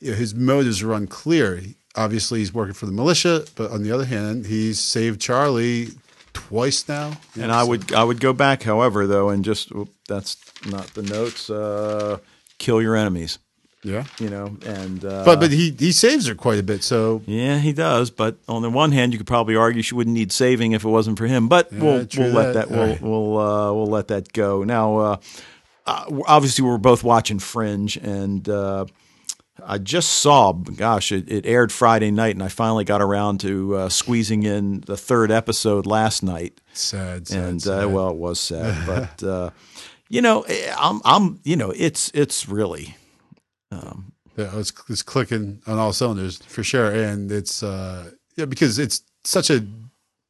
Speaker 3: you know, his motives are unclear obviously he's working for the militia but on the other hand he's saved charlie twice now
Speaker 2: And
Speaker 3: know,
Speaker 2: I
Speaker 3: so-
Speaker 2: would I would go back, however, though, and just oop, that's not the notes. Uh, kill your enemies,
Speaker 3: yeah
Speaker 2: you know, and uh,
Speaker 3: but but he he saves her quite a bit so
Speaker 2: Yeah, he does. But on the one hand, you could probably argue she wouldn't need saving if it wasn't for him. But we'll we'll let
Speaker 3: that.
Speaker 2: that, we'll
Speaker 3: right.
Speaker 2: we'll uh, we'll let that go. Now, uh, uh, obviously, we're both watching Fringe, and uh, I just saw. Gosh, it, it aired Friday night, and I finally got around to uh, squeezing in the third episode last night.
Speaker 3: sad, sad,
Speaker 2: And
Speaker 3: sad.
Speaker 2: uh, well, it was sad, but uh, you know, I'm I'm you know, it's it's really
Speaker 3: Yeah, it's, it's clicking on all cylinders for sure, and it's uh, yeah because it's such a,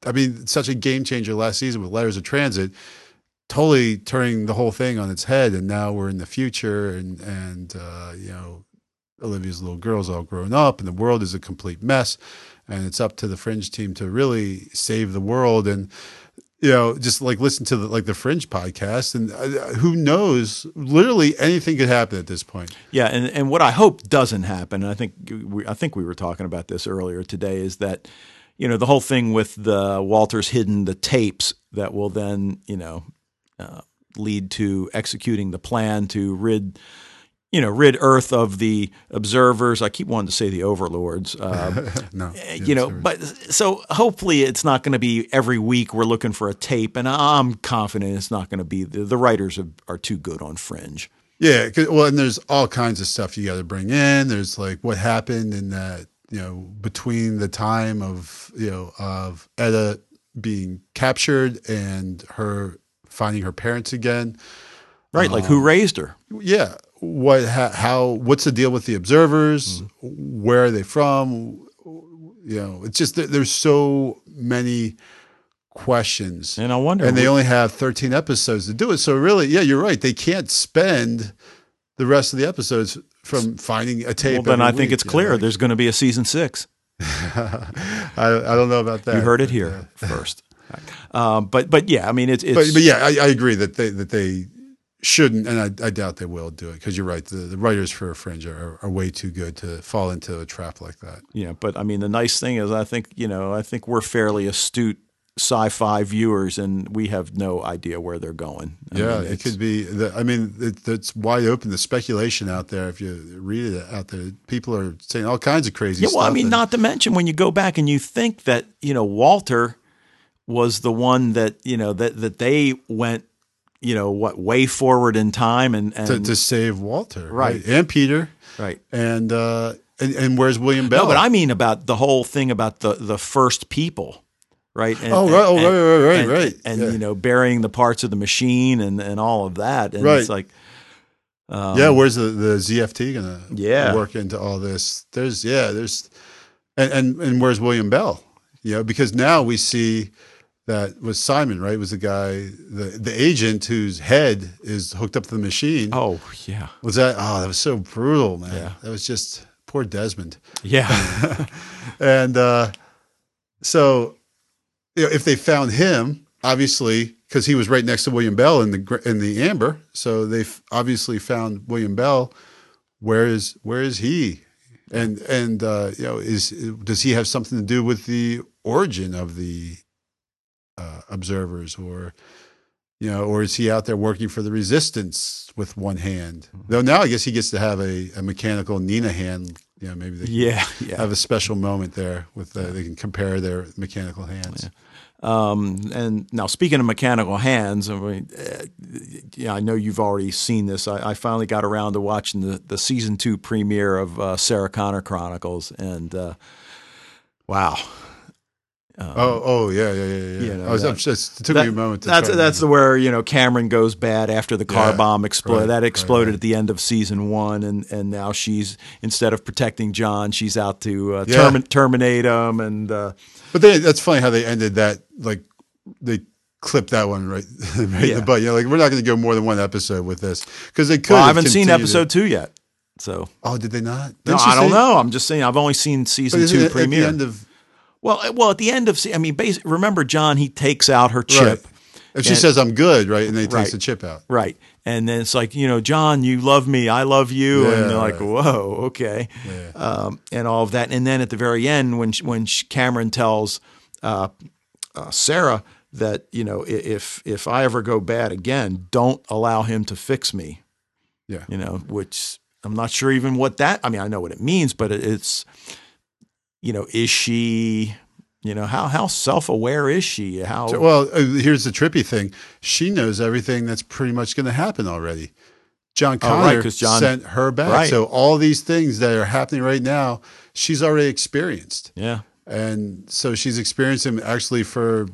Speaker 3: I mean, such a game changer last season with Letters of Transit, totally turning the whole thing on its head, and now we're in the future, and and uh, you know, Olivia's little girl's all grown up, and the world is a complete mess, and it's up to the Fringe team to really save the world, and you know, just like listen to the like the Fringe podcast, and uh, who knows, literally anything could happen at this point.
Speaker 2: Yeah, and, and what I hope doesn't happen, and I think we, I think we were talking about this earlier today, is that you know the whole thing with the Walters hidden the tapes that will then you know uh, lead to executing the plan to rid you know rid Earth of the observers. I keep wanting to say the overlords. Uh,
Speaker 3: No,
Speaker 2: you know, but so hopefully it's not going to be every week we're looking for a tape, and I'm confident it's not going to be. The, the writers are, are too good on Fringe.
Speaker 3: Yeah, well, and there's all kinds of stuff you got to bring in. There's like what happened in that, you know, between the time of you know of Etta being captured and her finding her parents again.
Speaker 2: Right, like who raised her?
Speaker 3: Yeah, what how, how what's the deal with the observers? Where are they from? You know, it's just there, there's so many questions.
Speaker 2: And I wonder.
Speaker 3: and they only have 13 episodes to do it. So really, yeah, you're right. They can't spend the rest of the episodes from finding a tape.
Speaker 2: well, then I think
Speaker 3: week,
Speaker 2: it's
Speaker 3: know,
Speaker 2: clear
Speaker 3: like-
Speaker 2: there's going to be a season six.
Speaker 3: I, I don't know about that.
Speaker 2: You heard it here first. Um, but but yeah, I mean it's it's
Speaker 3: But, but yeah, I, I agree that they that they shouldn't, and I, I doubt they will do it because you're right. The, the writers for Fringe are, are way too good to fall into a trap like that.
Speaker 2: Yeah. But I mean the nice thing is I think you know I think we're fairly astute sci-fi viewers, and we have no idea where they're going. I
Speaker 3: yeah,
Speaker 2: mean,
Speaker 3: it could be. The, I mean, it, it's wide open. The speculation out there, if you read it out there, people are saying all kinds of crazy
Speaker 2: Yeah,
Speaker 3: stuff.
Speaker 2: well, I mean,
Speaker 3: and-
Speaker 2: not to mention when you go back and you think that you know Walter was the one that you know that that they went you know what way forward in time and and
Speaker 3: to, to save Walter,
Speaker 2: Right.
Speaker 3: and Peter,
Speaker 2: right.
Speaker 3: and uh, and, and where's William Bell?
Speaker 2: No, but I mean about the whole thing about the the first people, right? And,
Speaker 3: Oh, right. Oh,
Speaker 2: and-
Speaker 3: right, right, right,
Speaker 2: and,
Speaker 3: right.
Speaker 2: And
Speaker 3: Yeah.
Speaker 2: you know, burying the parts of the machine and and all of that. And it's like, um,
Speaker 3: yeah, where's the, the ZFT gonna
Speaker 2: Yeah.
Speaker 3: work into all this? There's yeah, there's and, and and where's William Bell? You know, because now we see that was Simon, right? Was the guy the the agent whose head is hooked up to the machine.
Speaker 2: Oh yeah,
Speaker 3: Was that oh that was so brutal, man.
Speaker 2: Yeah.
Speaker 3: That was just poor Desmond.
Speaker 2: yeah,
Speaker 3: And uh so you know, if they found him, obviously because he was right next to William Bell in the in the amber, so they've obviously found William Bell. Where is where is he? And and uh, you know is does he have something to do with the origin of the uh, observers, or you know, or is he out there working for the resistance with one hand? Though now I guess he gets to have a, a mechanical Nina hand. You know, maybe they
Speaker 2: yeah, yeah.
Speaker 3: have a special moment there with uh, they can compare their mechanical hands.
Speaker 2: Um, and now, speaking of mechanical hands, I mean, uh, yeah, I know you've already seen this. I, I finally got around to watching the, the season two premiere of uh, Sarah Connor Chronicles, and uh, wow,
Speaker 3: Oh, oh yeah, yeah, yeah, yeah.
Speaker 2: You know,
Speaker 3: I was
Speaker 2: that-
Speaker 3: just, it took
Speaker 2: That-
Speaker 3: me a moment. To
Speaker 2: that's that's the where you know Cameron goes bad after the car
Speaker 3: Yeah,
Speaker 2: bomb exploded.
Speaker 3: right,
Speaker 2: that exploded
Speaker 3: right.
Speaker 2: at the end of season one, and and now she's instead of protecting John, she's out to uh,
Speaker 3: Yeah.
Speaker 2: termi- terminate him, and uh,
Speaker 3: But they, that's funny how they ended that. Like they clipped that one right, right in the butt. You know, like we're not going to go more than one episode with this because they could.
Speaker 2: well, I
Speaker 3: have
Speaker 2: haven't seen episode two yet, so
Speaker 3: Oh, did they not?
Speaker 2: no,
Speaker 3: Didn't she
Speaker 2: I don't know. I'm just saying I've only seen season two
Speaker 3: it at the end of
Speaker 2: Well, uh, well, at the end of I mean, remember John? He takes out her chip,
Speaker 3: right? And she
Speaker 2: And-
Speaker 3: says, "I'm good," right? And they
Speaker 2: Right.
Speaker 3: takes the chip out.
Speaker 2: right? And then it's like, you know, John, you love me, I love you,
Speaker 3: Yeah,
Speaker 2: and they're like,
Speaker 3: right.
Speaker 2: whoa, okay,
Speaker 3: Yeah.
Speaker 2: um, and all of that. And then at the very end, when when Cameron tells uh, uh, Sarah that you know, if if I ever go bad again, don't allow him to fix me.
Speaker 3: Yeah.
Speaker 2: you know, which I'm not sure even what that. I mean, I know what it means, but it- it's, you know, is she, you know, how how self aware is she? How
Speaker 3: So- well, uh, here's the trippy thing: she knows everything that's pretty much going to happen already. John
Speaker 2: Oh, right, John-
Speaker 3: sent her back,
Speaker 2: Right.
Speaker 3: so all these things that are happening right now, she's already experienced.
Speaker 2: yeah.
Speaker 3: and so she's experienced him actually for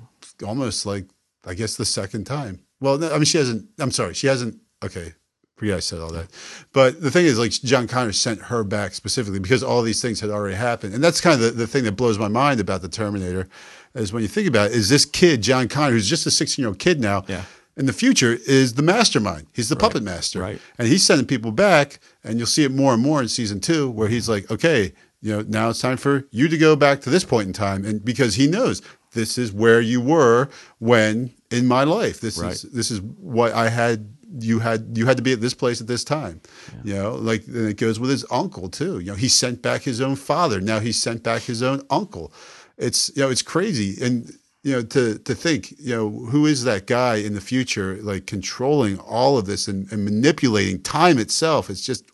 Speaker 3: almost like I guess the second time. Well, no, I mean she hasn't. I'm sorry, she hasn't. Okay, forget I said all that. But the thing is, like John Connor sent her back specifically because all these things had already happened, and that's kind of the, the thing that blows my mind about the Terminator is when you think about it, is this kid John Connor, who's just a 16 year old kid now.
Speaker 2: Yeah.
Speaker 3: In the future, is the mastermind. He's the puppet master,
Speaker 2: right.
Speaker 3: and he's sending people back, and you'll see it more and more in season two, where he's like, okay, you know, now it's time for you to go back to this point in time, and because he knows this is where you were when in my life. This
Speaker 2: Right.
Speaker 3: is this is what I had. You had you had to be at this place at this time. You know, like and it goes with his uncle too. You know, he sent back his own father. Now he sent back his own uncle. It's you know, it's crazy, and you know, to to think, you know, who is that guy in the future, like controlling all of this and, and manipulating time itself? It's just,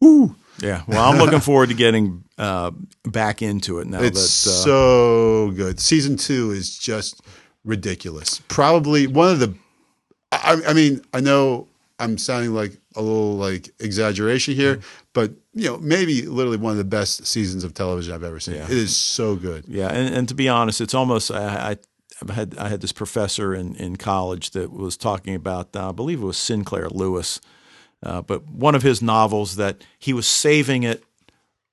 Speaker 3: woo.
Speaker 2: Yeah. Well, I'm looking forward to getting uh, back into it now.
Speaker 3: It's
Speaker 2: that, uh,
Speaker 3: so good. Season two is just ridiculous. Probably one of the. I, I mean, I know I'm sounding like a little like exaggeration here,
Speaker 2: Mm-hmm.
Speaker 3: but you know, maybe literally one of the best seasons of television I've ever seen.
Speaker 2: Yeah.
Speaker 3: It is so good.
Speaker 2: Yeah, and, and to be honest, it's almost I, I had I had this professor in, in college that was talking about uh, I believe it was Sinclair Lewis, uh, but one of his novels that he was saving it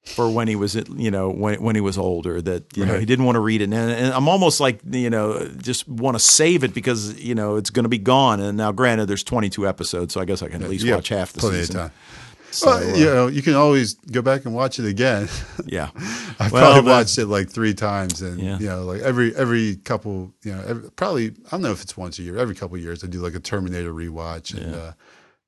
Speaker 2: for when he was you know when when he was older that you know he didn't want to read it and, and I'm almost like you know just want to save it because you know it's going to be gone and now granted there's 22 episodes so I guess I can at least
Speaker 3: You
Speaker 2: watch half the season.
Speaker 3: of time.
Speaker 2: So,
Speaker 3: well,
Speaker 2: uh,
Speaker 3: you know, you can always go back and watch it again.
Speaker 2: yeah.
Speaker 3: I've
Speaker 2: Well,
Speaker 3: probably
Speaker 2: but-
Speaker 3: watched it like three times, and
Speaker 2: Yeah.
Speaker 3: you know, like every every couple, you know, every, probably I don't know if it's once a year. Every couple of years, I do like a Terminator rewatch, and
Speaker 2: Yeah.
Speaker 3: uh,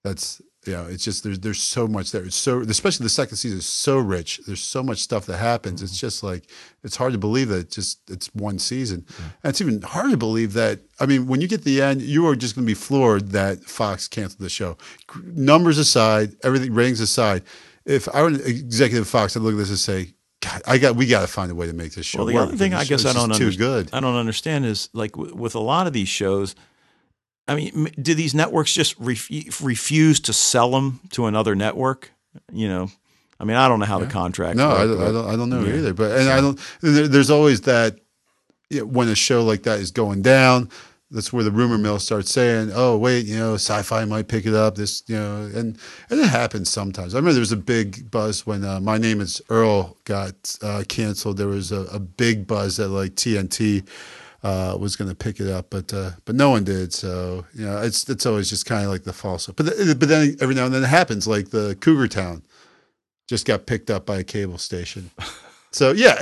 Speaker 3: that's you know, it's just there's there's so much there. It's so especially the second season is so rich. There's so much stuff that happens. It's mm-hmm. just like it's hard to believe that it's just it's one season, and it's even harder to believe that. I mean, when you get to the end, you are just going to be floored that Fox canceled the show. Numbers aside, everything ratings aside, if I were an executive Fox, I'd look at this and say, God, I got we got to find a way to make this show.
Speaker 2: Well, the
Speaker 3: work
Speaker 2: other thing I guess I don't
Speaker 3: too
Speaker 2: understand.
Speaker 3: good.
Speaker 2: I don't understand is like w- with a lot of these shows. I mean, do these networks just ref- refuse to sell them to another network? You know, I mean, I don't know how the contract.
Speaker 3: No, I, don't- I don't. I don't know either. But and I don't. There's always that you know, when a show like that is going down. That's where the rumor mill starts saying, "Oh, wait, you know, Syfy might pick it up." This, you know, and and it happens sometimes. I remember there was a big buzz when uh, my name is Earl got uh, canceled. There was a, a big buzz that like TNT uh, was going to pick it up, but uh, but no one did. So you know, it's it's always just kind of like the false. But th- but then every now and then it happens, like the Cougar Town just got picked up by a cable station. So yeah,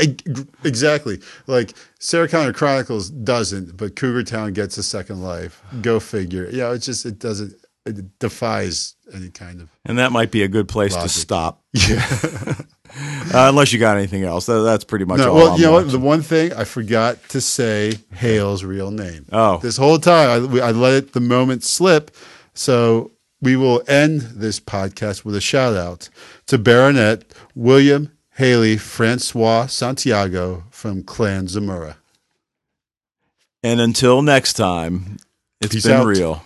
Speaker 3: exactly. Like Sarah Connor Chronicles doesn't, but Cougar Town gets a second life. Go figure. Yeah, it just it doesn't. It defies any kind of.
Speaker 2: and that might be a good place
Speaker 3: Logic.
Speaker 2: to stop,
Speaker 3: Yeah.
Speaker 2: uh, unless you got anything else. That, that's pretty much
Speaker 3: no,
Speaker 2: all.
Speaker 3: well,
Speaker 2: I'm
Speaker 3: you know
Speaker 2: watching.
Speaker 3: The one thing I forgot to say Hale's real name.
Speaker 2: Oh.
Speaker 3: this whole time I, we- I let it the moment slip. So we will end this podcast with a shout out to Baronet William Haley Francois Santiago from Clan Zamora.
Speaker 2: And until next time, it's
Speaker 3: Peace
Speaker 2: been
Speaker 3: out.
Speaker 2: real.